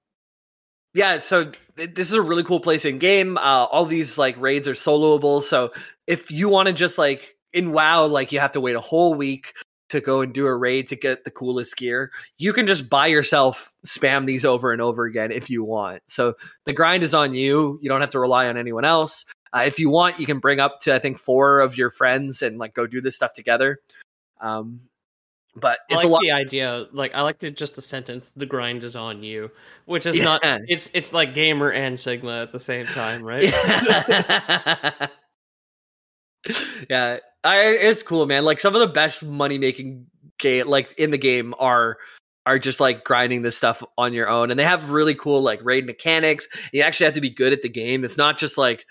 yeah, so th- this is a really cool place in game. Uh all these like raids are soloable, so if you want to just like in WoW like you have to wait a whole week to go and do a raid to get the coolest gear, you can just buy yourself spam these over and over again if you want. So the grind is on you. You don't have to rely on anyone else. Uh, if you want, you can bring up to I think four of your friends and like go do this stuff together. Um, But I it's like a lot. the idea. Like I like the just the sentence. The grind is on you, which is Yeah. not. It's it's like gamer and Sigma at the same time, right? yeah, I it's cool, man. Like some of the best money making game, like in the game, are are just like grinding this stuff on your own, and they have really cool like raid mechanics. You actually have to be good at the game. It's not just like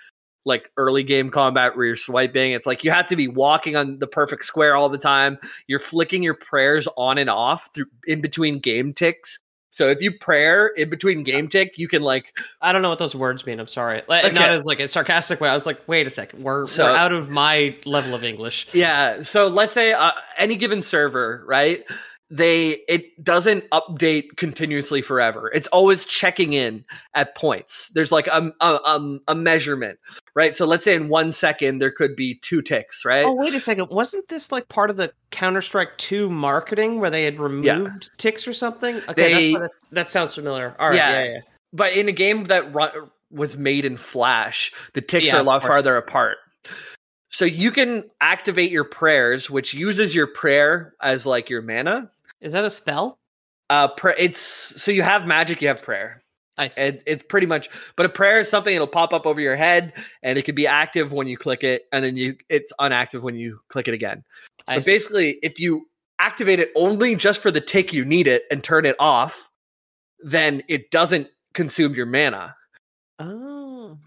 like early game combat where you're swiping. It's like you have to be walking on the perfect square all the time. You're flicking your prayers on and off through in between game ticks. So if you prayer in between game tick, you can like I don't know what those words mean. I'm sorry. Like, Okay. Not as like a sarcastic way. I was like, wait a second. We're, So- we're out of my level of English. Yeah. So let's say uh, any given server, right? They it doesn't update continuously forever. It's always checking in at points. There's like a a, um, a measurement, right? So let's say in one second there could be two ticks, right? Oh wait a second. Wasn't this like part of the Counter Strike Two marketing where they had removed ticks or something? Okay, They- that sounds familiar. All right. Yeah. Yeah. Yeah. But in a game that ru- was made in Flash, the ticks Yeah, are a lot farther apart. So you can activate your prayers, which uses your prayer as like your mana. Is that a spell? Uh, pra- it's so you have magic, you have prayer. I see. It, it's pretty much, but a prayer is something it'll pop up over your head, and it can be active when you click it, and then you it's unactive when you click it again. I but see. basically, if you activate it only just for the tick you need it and turn it off, then it doesn't consume your mana. Oh.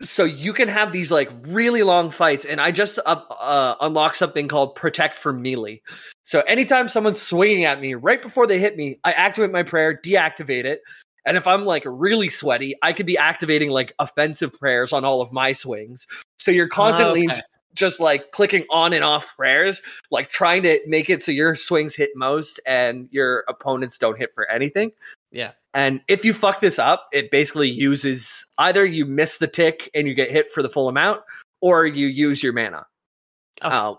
So you can have these like really long fights, and I just uh, uh, unlocked something called Protect from Melee. So anytime someone's swinging at me, right before they hit me, I activate my prayer, deactivate it, and if I'm like really sweaty, I could be activating like offensive prayers on all of my swings. So you're constantly Okay. just like clicking on and off prayers, like trying to make it so your swings hit most and your opponents don't hit for anything. Yeah. And if you fuck this up, it basically uses either you miss the tick and you get hit for the full amount, or you use your mana. Oh. Um,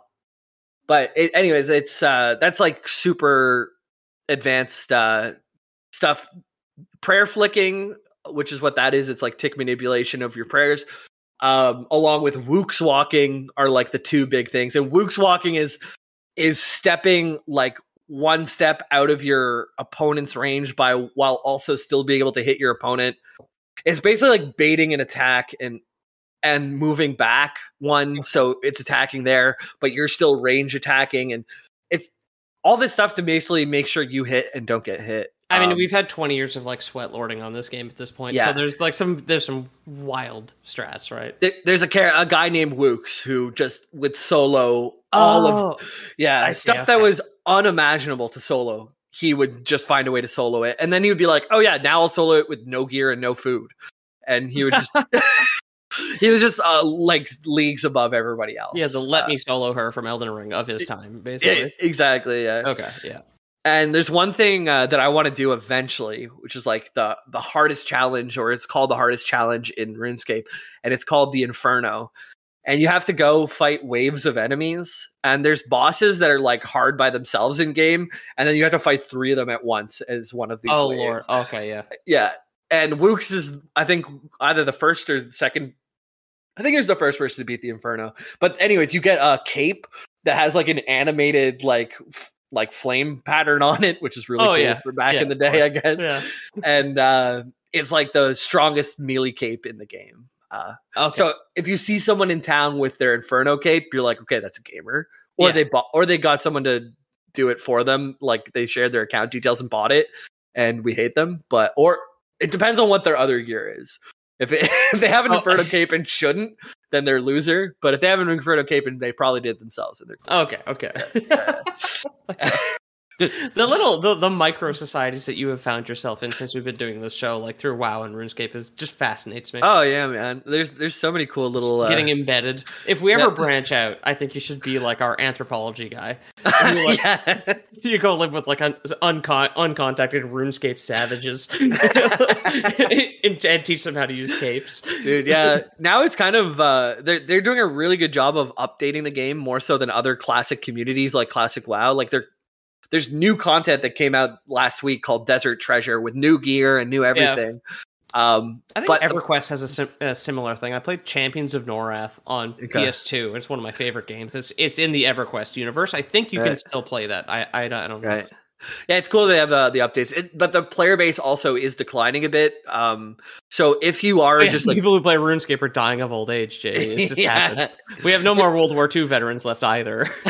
but it, anyways, it's uh, that's like super advanced uh, stuff. Prayer flicking, which is what that is. It's like tick manipulation of your prayers. Um, along with Woox walking are like the two big things. And Woox walking is is stepping like one step out of your opponent's range by while also still being able to hit your opponent. It's basically like baiting an attack and and moving back one so it's attacking there, but you're still range attacking and it's all this stuff to basically make sure you hit and don't get hit. I mean, Um, we've had 20 years of like sweat lording on this game at this point. Yeah. So there's like some there's some wild strats, right? there- there's a char- a guy named Woox who just would solo all of yeah I see, stuff that was unimaginable to solo. He would just find a way to solo it, and then he would be like, "Oh yeah, now I'll solo it with no gear and no food," and he would just he was just uh, like leagues above everybody else. Yeah, the let Uh, me solo her from Elden Ring of his time, basically. exactly. Yeah. Okay, yeah. And there's one thing uh, that I want to do eventually, which is like the the hardest challenge, or it's called the hardest challenge in RuneScape, and it's called the Inferno. And you have to go fight waves of enemies, and there's bosses that are like hard by themselves in game, and then you have to fight three of them at once as one of these. Oh waves. lord. Okay, yeah. yeah. And Woox is, I think, either the first or the second. I think he was the first person to beat the Inferno. But anyways, you get a cape that has like an animated like f- like flame pattern on it, which is really Oh, cool yeah. for back Yeah, in the day. I guess. Yeah. And uh, it's like the strongest melee cape in the game. Uh, Okay. So if you see someone in town with their Inferno cape, you're like, okay, that's a gamer. Or Yeah. they bought, or they got someone to do it for them. Like they shared their account details and bought it, and we hate them. But or it depends on what their other gear is. If, it, if they have an Oh. Inferno cape and shouldn't, then they're loser. But if they have an Inferno cape and they probably did it themselves, and they're Okay, okay. the little the, the micro societies that you have found yourself in since we've been doing this show, like through WoW and RuneScape, is just fascinates me. oh yeah, man. There's there's so many cool little uh, Getting embedded. If we ever yeah. branch out, I think you should be like our anthropology guy. You, like, yeah. you go live with like un- uncon- uncontacted RuneScape savages and, and teach them how to use capes. dude yeah now it's kind of uh they're, they're doing a really good job of updating the game more so than other classic communities like classic wow like they're there's new content that came out last week called desert treasure with new gear and new everything um I think but EverQuest has a, sim- a similar thing. I played Champions of Norath on Okay. PS2. It's one of my favorite games. It's it's in the EverQuest universe. I think you can still play that. I I, don't- I don't know. right Yeah, it's cool they have uh, the updates, it, but the player base also is declining a bit. Um, so if you are Oh, yeah, just like people who play RuneScape are dying of old age, Jay. It just Yeah. happens. We have no more World War II veterans left either.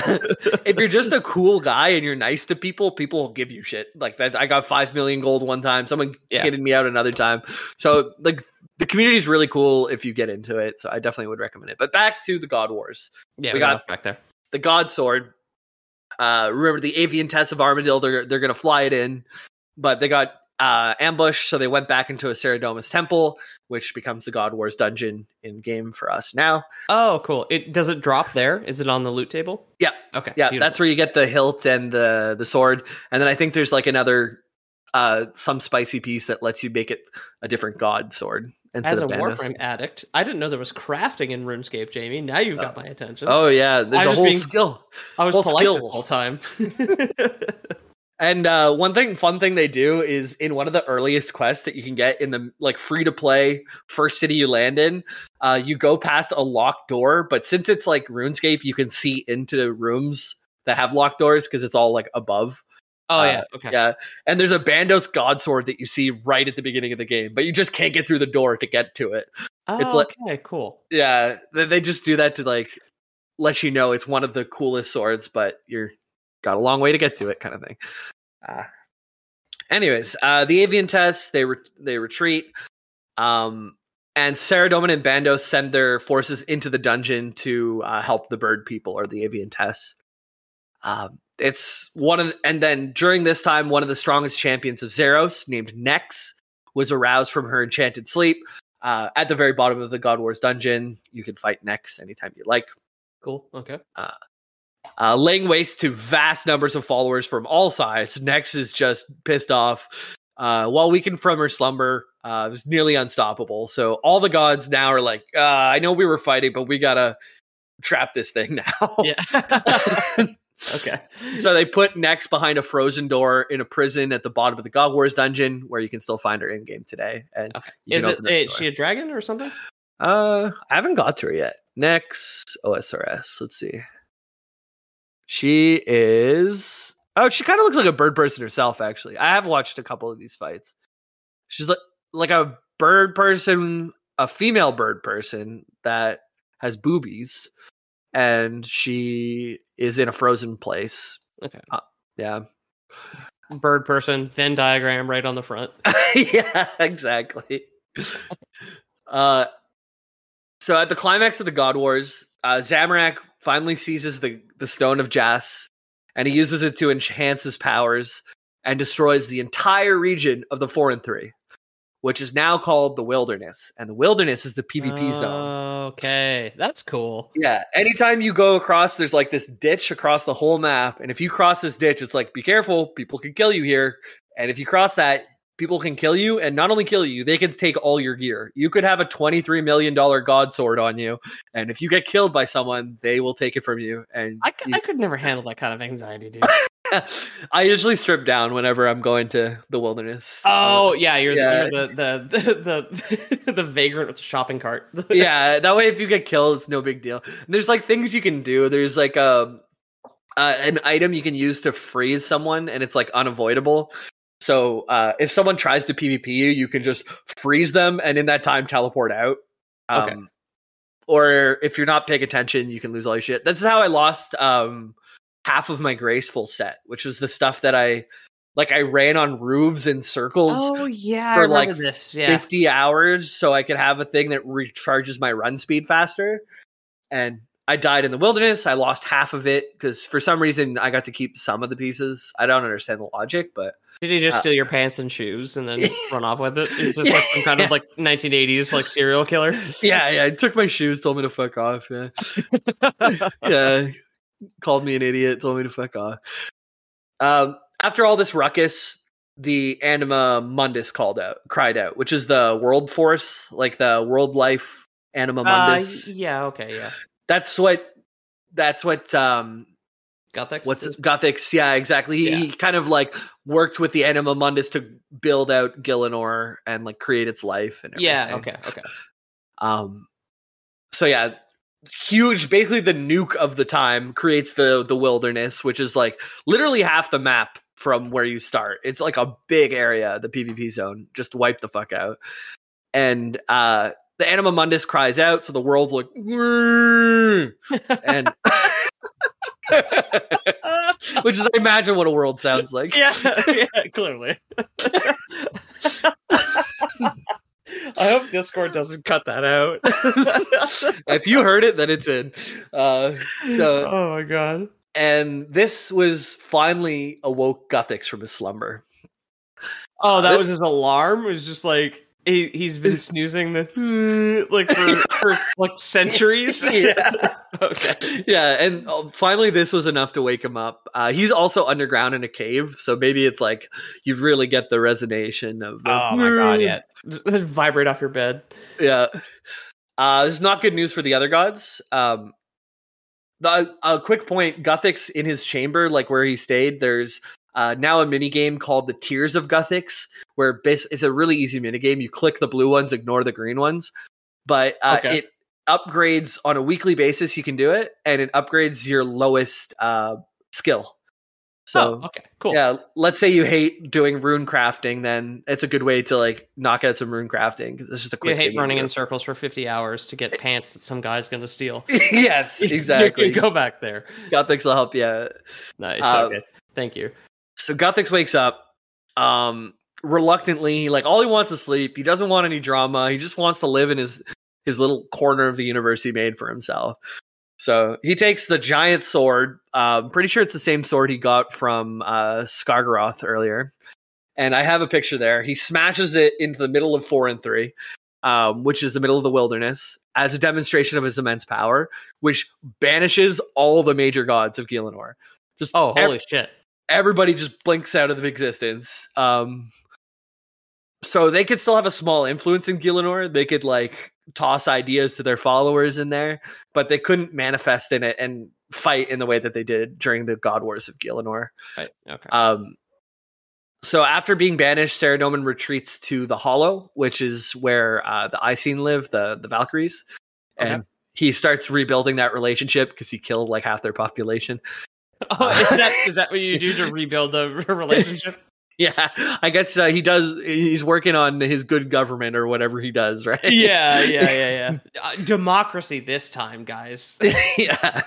if you're just a cool guy and you're nice to people, people will give you shit. Like that, I got five million gold one time. Someone Yeah. kidded me out another time. So like the community is really cool if you get into it. So I definitely would recommend it. But back to the God Wars, yeah, We we, got- got back there. the God Sword. Uh, remember the avian test of Armadillo? They're they're gonna fly it in, but they got uh ambushed, so they went back into a Saradomus temple, which becomes the God Wars dungeon in game for us now. Oh, cool. It does it drop there? Is it on the loot table? Yeah, Okay. Yeah, beautiful. that's where you get the hilt and the the sword, and then I think there's like another uh some spicy piece that lets you make it a different god sword instead As a Warframe addict, I didn't know there was crafting in RuneScape, Jamie. Now you've got my attention. Oh yeah, there's I a whole being- skill. I was whole polite this skill. whole time. And uh, one thing, fun thing they do is in one of the earliest quests that you can get in the like free to play first city you land in, uh, you go past a locked door, but since it's like RuneScape, you can see into rooms that have locked doors because it's all like above. Oh Uh, yeah. Okay. Yeah, and there's a Bandos God Sword that you see right at the beginning of the game, but you just can't get through the door to get to it. Oh, it's like- okay. Cool. Yeah, they, they just do that to like let you know it's one of the coolest swords, but you're got a long way to get to it, kind of thing. Uh, anyways, uh, the Aviansie they re- they retreat, um, and Saradomin and Bandos send their forces into the dungeon to uh, help the bird people or the Aviansies. Um, it's one of, the, and then during this time, one of the strongest champions of Zaros, named Nex, was aroused from her enchanted sleep. Uh, at the very bottom of the God Wars dungeon, you can fight Nex anytime you like Cool. Okay. uh, laying waste to vast numbers of followers from all sides. Nex is just pissed off. Uh, while weakened from her slumber, uh, it was nearly unstoppable. So all the gods now are like, uh, I know we were fighting, but we gotta trap this thing now. Yeah. okay. so they put Nex behind a frozen door in a prison at the bottom of the God Wars dungeon, where you can still find her in game today. And Okay. Is it? Is she a dragon or something? Uh, I haven't got to her yet. Nex, OSRS. Let's see. She is. Oh, she kind of looks like a bird person herself. Actually, I have watched a couple of these fights. She's like like a bird person, a female bird person that has boobies, and she is in a frozen place. Okay. Yeah, Bird person, Venn diagram right on the front. yeah, exactly. uh, so at the climax of the God Wars, uh, Zamorak finally seizes the, the Stone of Jas, and he uses it to enhance his powers and destroys the entire region of the Forinthry, which is now called the Wilderness. And the Wilderness is the PvP zone. Okay, that's cool. Yeah. Anytime you go across, there's like this ditch across the whole map. And if you cross this ditch, it's like, be careful, people can kill you here. And if you cross that, people can kill you. And not only kill you, they can take all your gear. You could have a $23 million God sword on you. And if you get killed by someone, they will take it from you. And I, c- you- I could never handle that kind of anxiety, dude. I usually strip down whenever I'm going to the wilderness. Oh yeah, you're, Yeah. The, you're the the the the vagrant with the shopping cart. yeah, that way if you get killed, it's no big deal. And there's like things you can do. There's like a uh, an item you can use to freeze someone, and it's like unavoidable. So uh, if someone tries to PvP you, you can just freeze them, and in that time teleport out. Um, Okay. Or if you're not paying attention, you can lose all your shit. This is how I lost um, half of my graceful set, which was the stuff that I like. I ran on roofs in circles oh yeah, for, like, this. Yeah, 50 hours so I could have a thing that recharges my run speed faster. And I died in the wilderness. I lost half of it because for some reason I got to keep some of the pieces. I don't understand the logic, but did he just uh, steal your pants and shoes and then run off with it? It's just like some kind of like 1980s like serial killer. yeah, yeah. I took my shoes, told me to fuck off. Yeah, yeah. Called me an idiot, told me to fuck off. Um, after all this ruckus, the Anima Mundus called out, cried out, which is the world force, like the world life Anima Uh, Mundus. yeah, okay, yeah. that's what that's what um Guthix. what's it, Guthix yeah exactly he, he kind of like worked with the anima mundus to build out Gielinor and like create its life and Yeah, okay, okay. um so yeah huge basically the nuke of the time creates the the wilderness which is like literally half the map from where you start. It's like a big area, the PvP zone. Just wipe the fuck out. And uh the Anima Mundus cries out, so the world's like, and which is, I imagine, what a world sounds like. yeah, yeah, clearly. I hope Discord doesn't cut that out. if you heard it, then it's in. Uh, so, oh my god. and this was finally awoke Guthix from his slumber. Oh, that Th- was his alarm. It was just like he he's been snoozing the like for, for like centuries. Yeah. okay. Yeah, and uh, finally, this was enough to wake him up. Uh, he's also underground in a cave, so maybe it's like you really get the resonation of. The, Oh my god, yeah. Vibrate off your bed. yeah. Uh, this is not good news for the other gods. Um, the a quick point: Guthix in his chamber, like where he stayed, there's uh, now a mini game called the Tears of Guthix, where bas- it's a really easy mini game. You click the blue ones, ignore the green ones, but uh, Okay. it upgrades on a weekly basis. You can do it, and it upgrades your lowest uh, skill. So oh, okay, cool. yeah, let's say you hate doing rune crafting, then it's a good way to like knock out some rune crafting because it's just a quick. You hate thing running in circles for 50 hours to get pants that some guy's going to steal. yes, You exactly. go back there. Guthix will help you. Nice. Um, okay. Thank you. So Guthix wakes up, um, reluctantly. He like all he wants is sleep. He doesn't want any drama. He just wants to live in his his little corner of the universe he made for himself. So he takes the giant sword. Um, pretty sure it's the same sword he got from uh, Skargaroth earlier. And I have a picture there. He smashes it into the middle of Forinthry, um, which is the middle of the wilderness, as a demonstration of his immense power, which banishes all the major gods of Gielinor. Just Oh, holy shit. Everybody just blinks out of existence. Um, so they could still have a small influence in Gielinor. They could like toss ideas to their followers in there, but they couldn't manifest in it and fight in the way that they did during the God Wars of Gielinor. Right. Okay. Um, so after being banished, Saradomin retreats to the Hollow, which is where uh, the Icyene live, the the Valkyries, and he starts rebuilding that relationship because he killed like half their population. oh, is that is that what you do to rebuild the relationship? Yeah, I guess uh, he does. He's working on his good government or whatever he does, right? yeah, yeah, yeah, yeah. Uh, democracy this time, guys. yeah.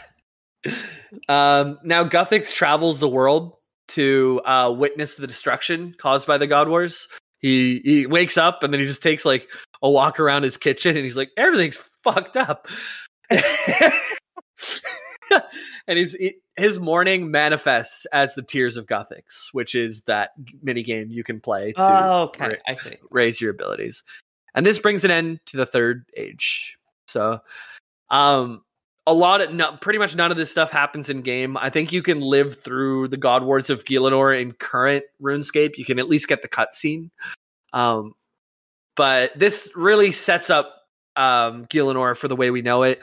Um, now Guthix travels the world to uh, witness the destruction caused by the God Wars. He he wakes up and then he just takes like a walk around his kitchen and he's like, everything's fucked up. and he's he- his morning manifests as the Tears of Guthix, which is that mini game you can play to Oh, okay, ra- I see. raise your abilities. And this brings an end to the third age. So, um, a lot of no, pretty much none of this stuff happens in game. I think you can live through the God Wars of Gielinor in current RuneScape. You can at least get the cutscene. Um, but this really sets up um, Gielinor for the way we know it.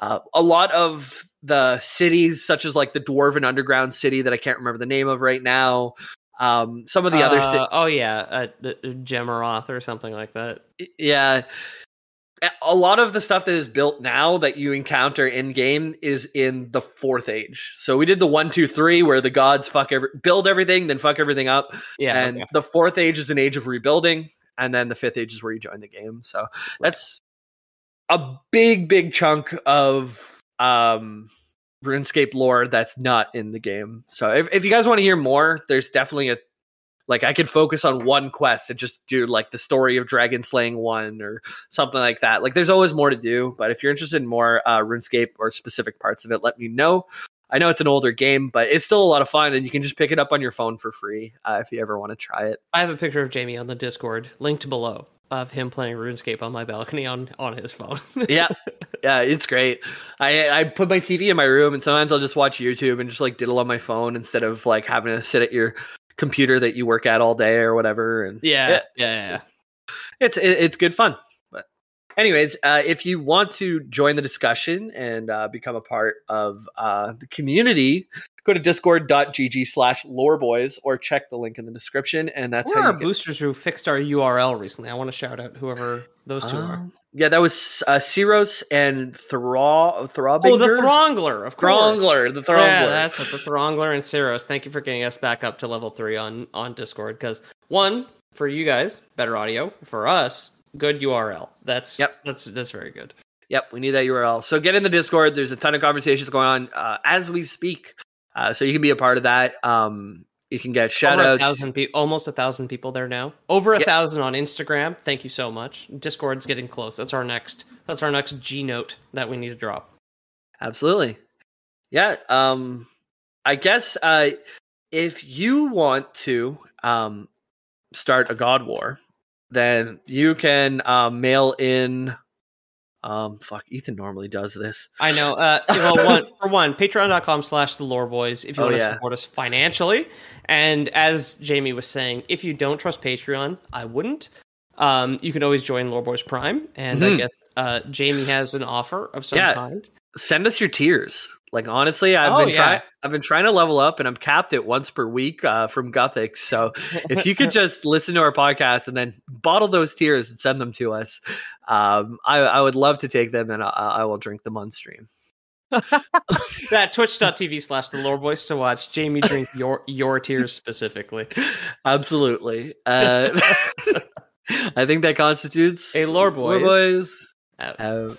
Uh, a lot of the cities, such as like the Dwarven Underground City that I can't remember the name of right now. Um, some of the other cities. Uh, oh yeah, uh, uh, Gemaroth or something like that. yeah A- lot of the stuff that is built now that you encounter in game is in the fourth age so we did the one two three where the gods fuck every build everything then fuck everything up Yeah, and okay. the fourth age is an age of rebuilding and then the fifth age is where you join the game so that's a big big chunk of um runescape lore that's not in the game so if, if you guys want to hear more there's definitely a like I could focus on one quest and just do like the story of dragon slaying one or something like that. Like there's always more to do, but if you're interested in more uh, RuneScape or specific parts of it, let me know. I know it's an older game, but it's still a lot of fun, and you can just pick it up on your phone for free uh, if you ever want to try it. I have a picture of Jamie on the Discord, linked below, of him playing RuneScape on my balcony on on his phone. yeah, yeah, it's great. I I put my TV in my room, and sometimes I'll just watch YouTube and just like diddle on my phone instead of like having to sit at your computer that you work at all day or whatever. And yeah, yeah, yeah, yeah. it's it, it's good fun. But anyways, uh, if you want to join the discussion and uh, become a part of uh, the community, go to discord.gg slash loreboys or check the link in the description. And that's Where how get. boosters who fixed our URL recently? I want to shout out whoever those two are. Um, Yeah, that was uh, Ceros and Thra- Throbinger. Oh, the Throngler, of course. Throngler, the Throngler. Yeah, that's it. The Throngler and Ceros. Thank you for getting us back up to level three on on Discord. Because one, for you guys, better audio. For us, good URL. That's Yep. That's that's very good. Yep, we need that URL. So get in the Discord. There's a ton of conversations going on uh, as we speak. Uh, so you can be a part of that. Um, you can get shout Over a thousand pe- almost a thousand people there now. Over a Yep. thousand on Instagram. Thank you so much. Discord's getting close. That's our next. That's our next G note that we need to drop. Absolutely. Yeah. Um, I guess uh, if you want to um, start a God War, then you can um, mail in. Um, fuck, Ethan normally does this. I know. Uh, well, one, for one, patreon.com slash the lore boys if you Oh, want to yeah. support us financially. And as Jamie was saying, if you don't trust Patreon, I wouldn't. Um, you can always join Lore Boys Prime. And I Mhm. guess uh, Jamie has an offer of some Yeah. kind. Send us your tiers. Like honestly, I've Oh, been yeah. trying. I've been trying to level up, and I'm capped at once per week uh, from Guthix. So if you could just listen to our podcast and then bottle those tears and send them to us, um, I, I would love to take them and I, I will drink them on stream. That twitch.tv slash the lore boys to watch Jamie drink your your tears specifically. Absolutely. Uh, I think that constitutes A lore Lore boys. boys. Out. out.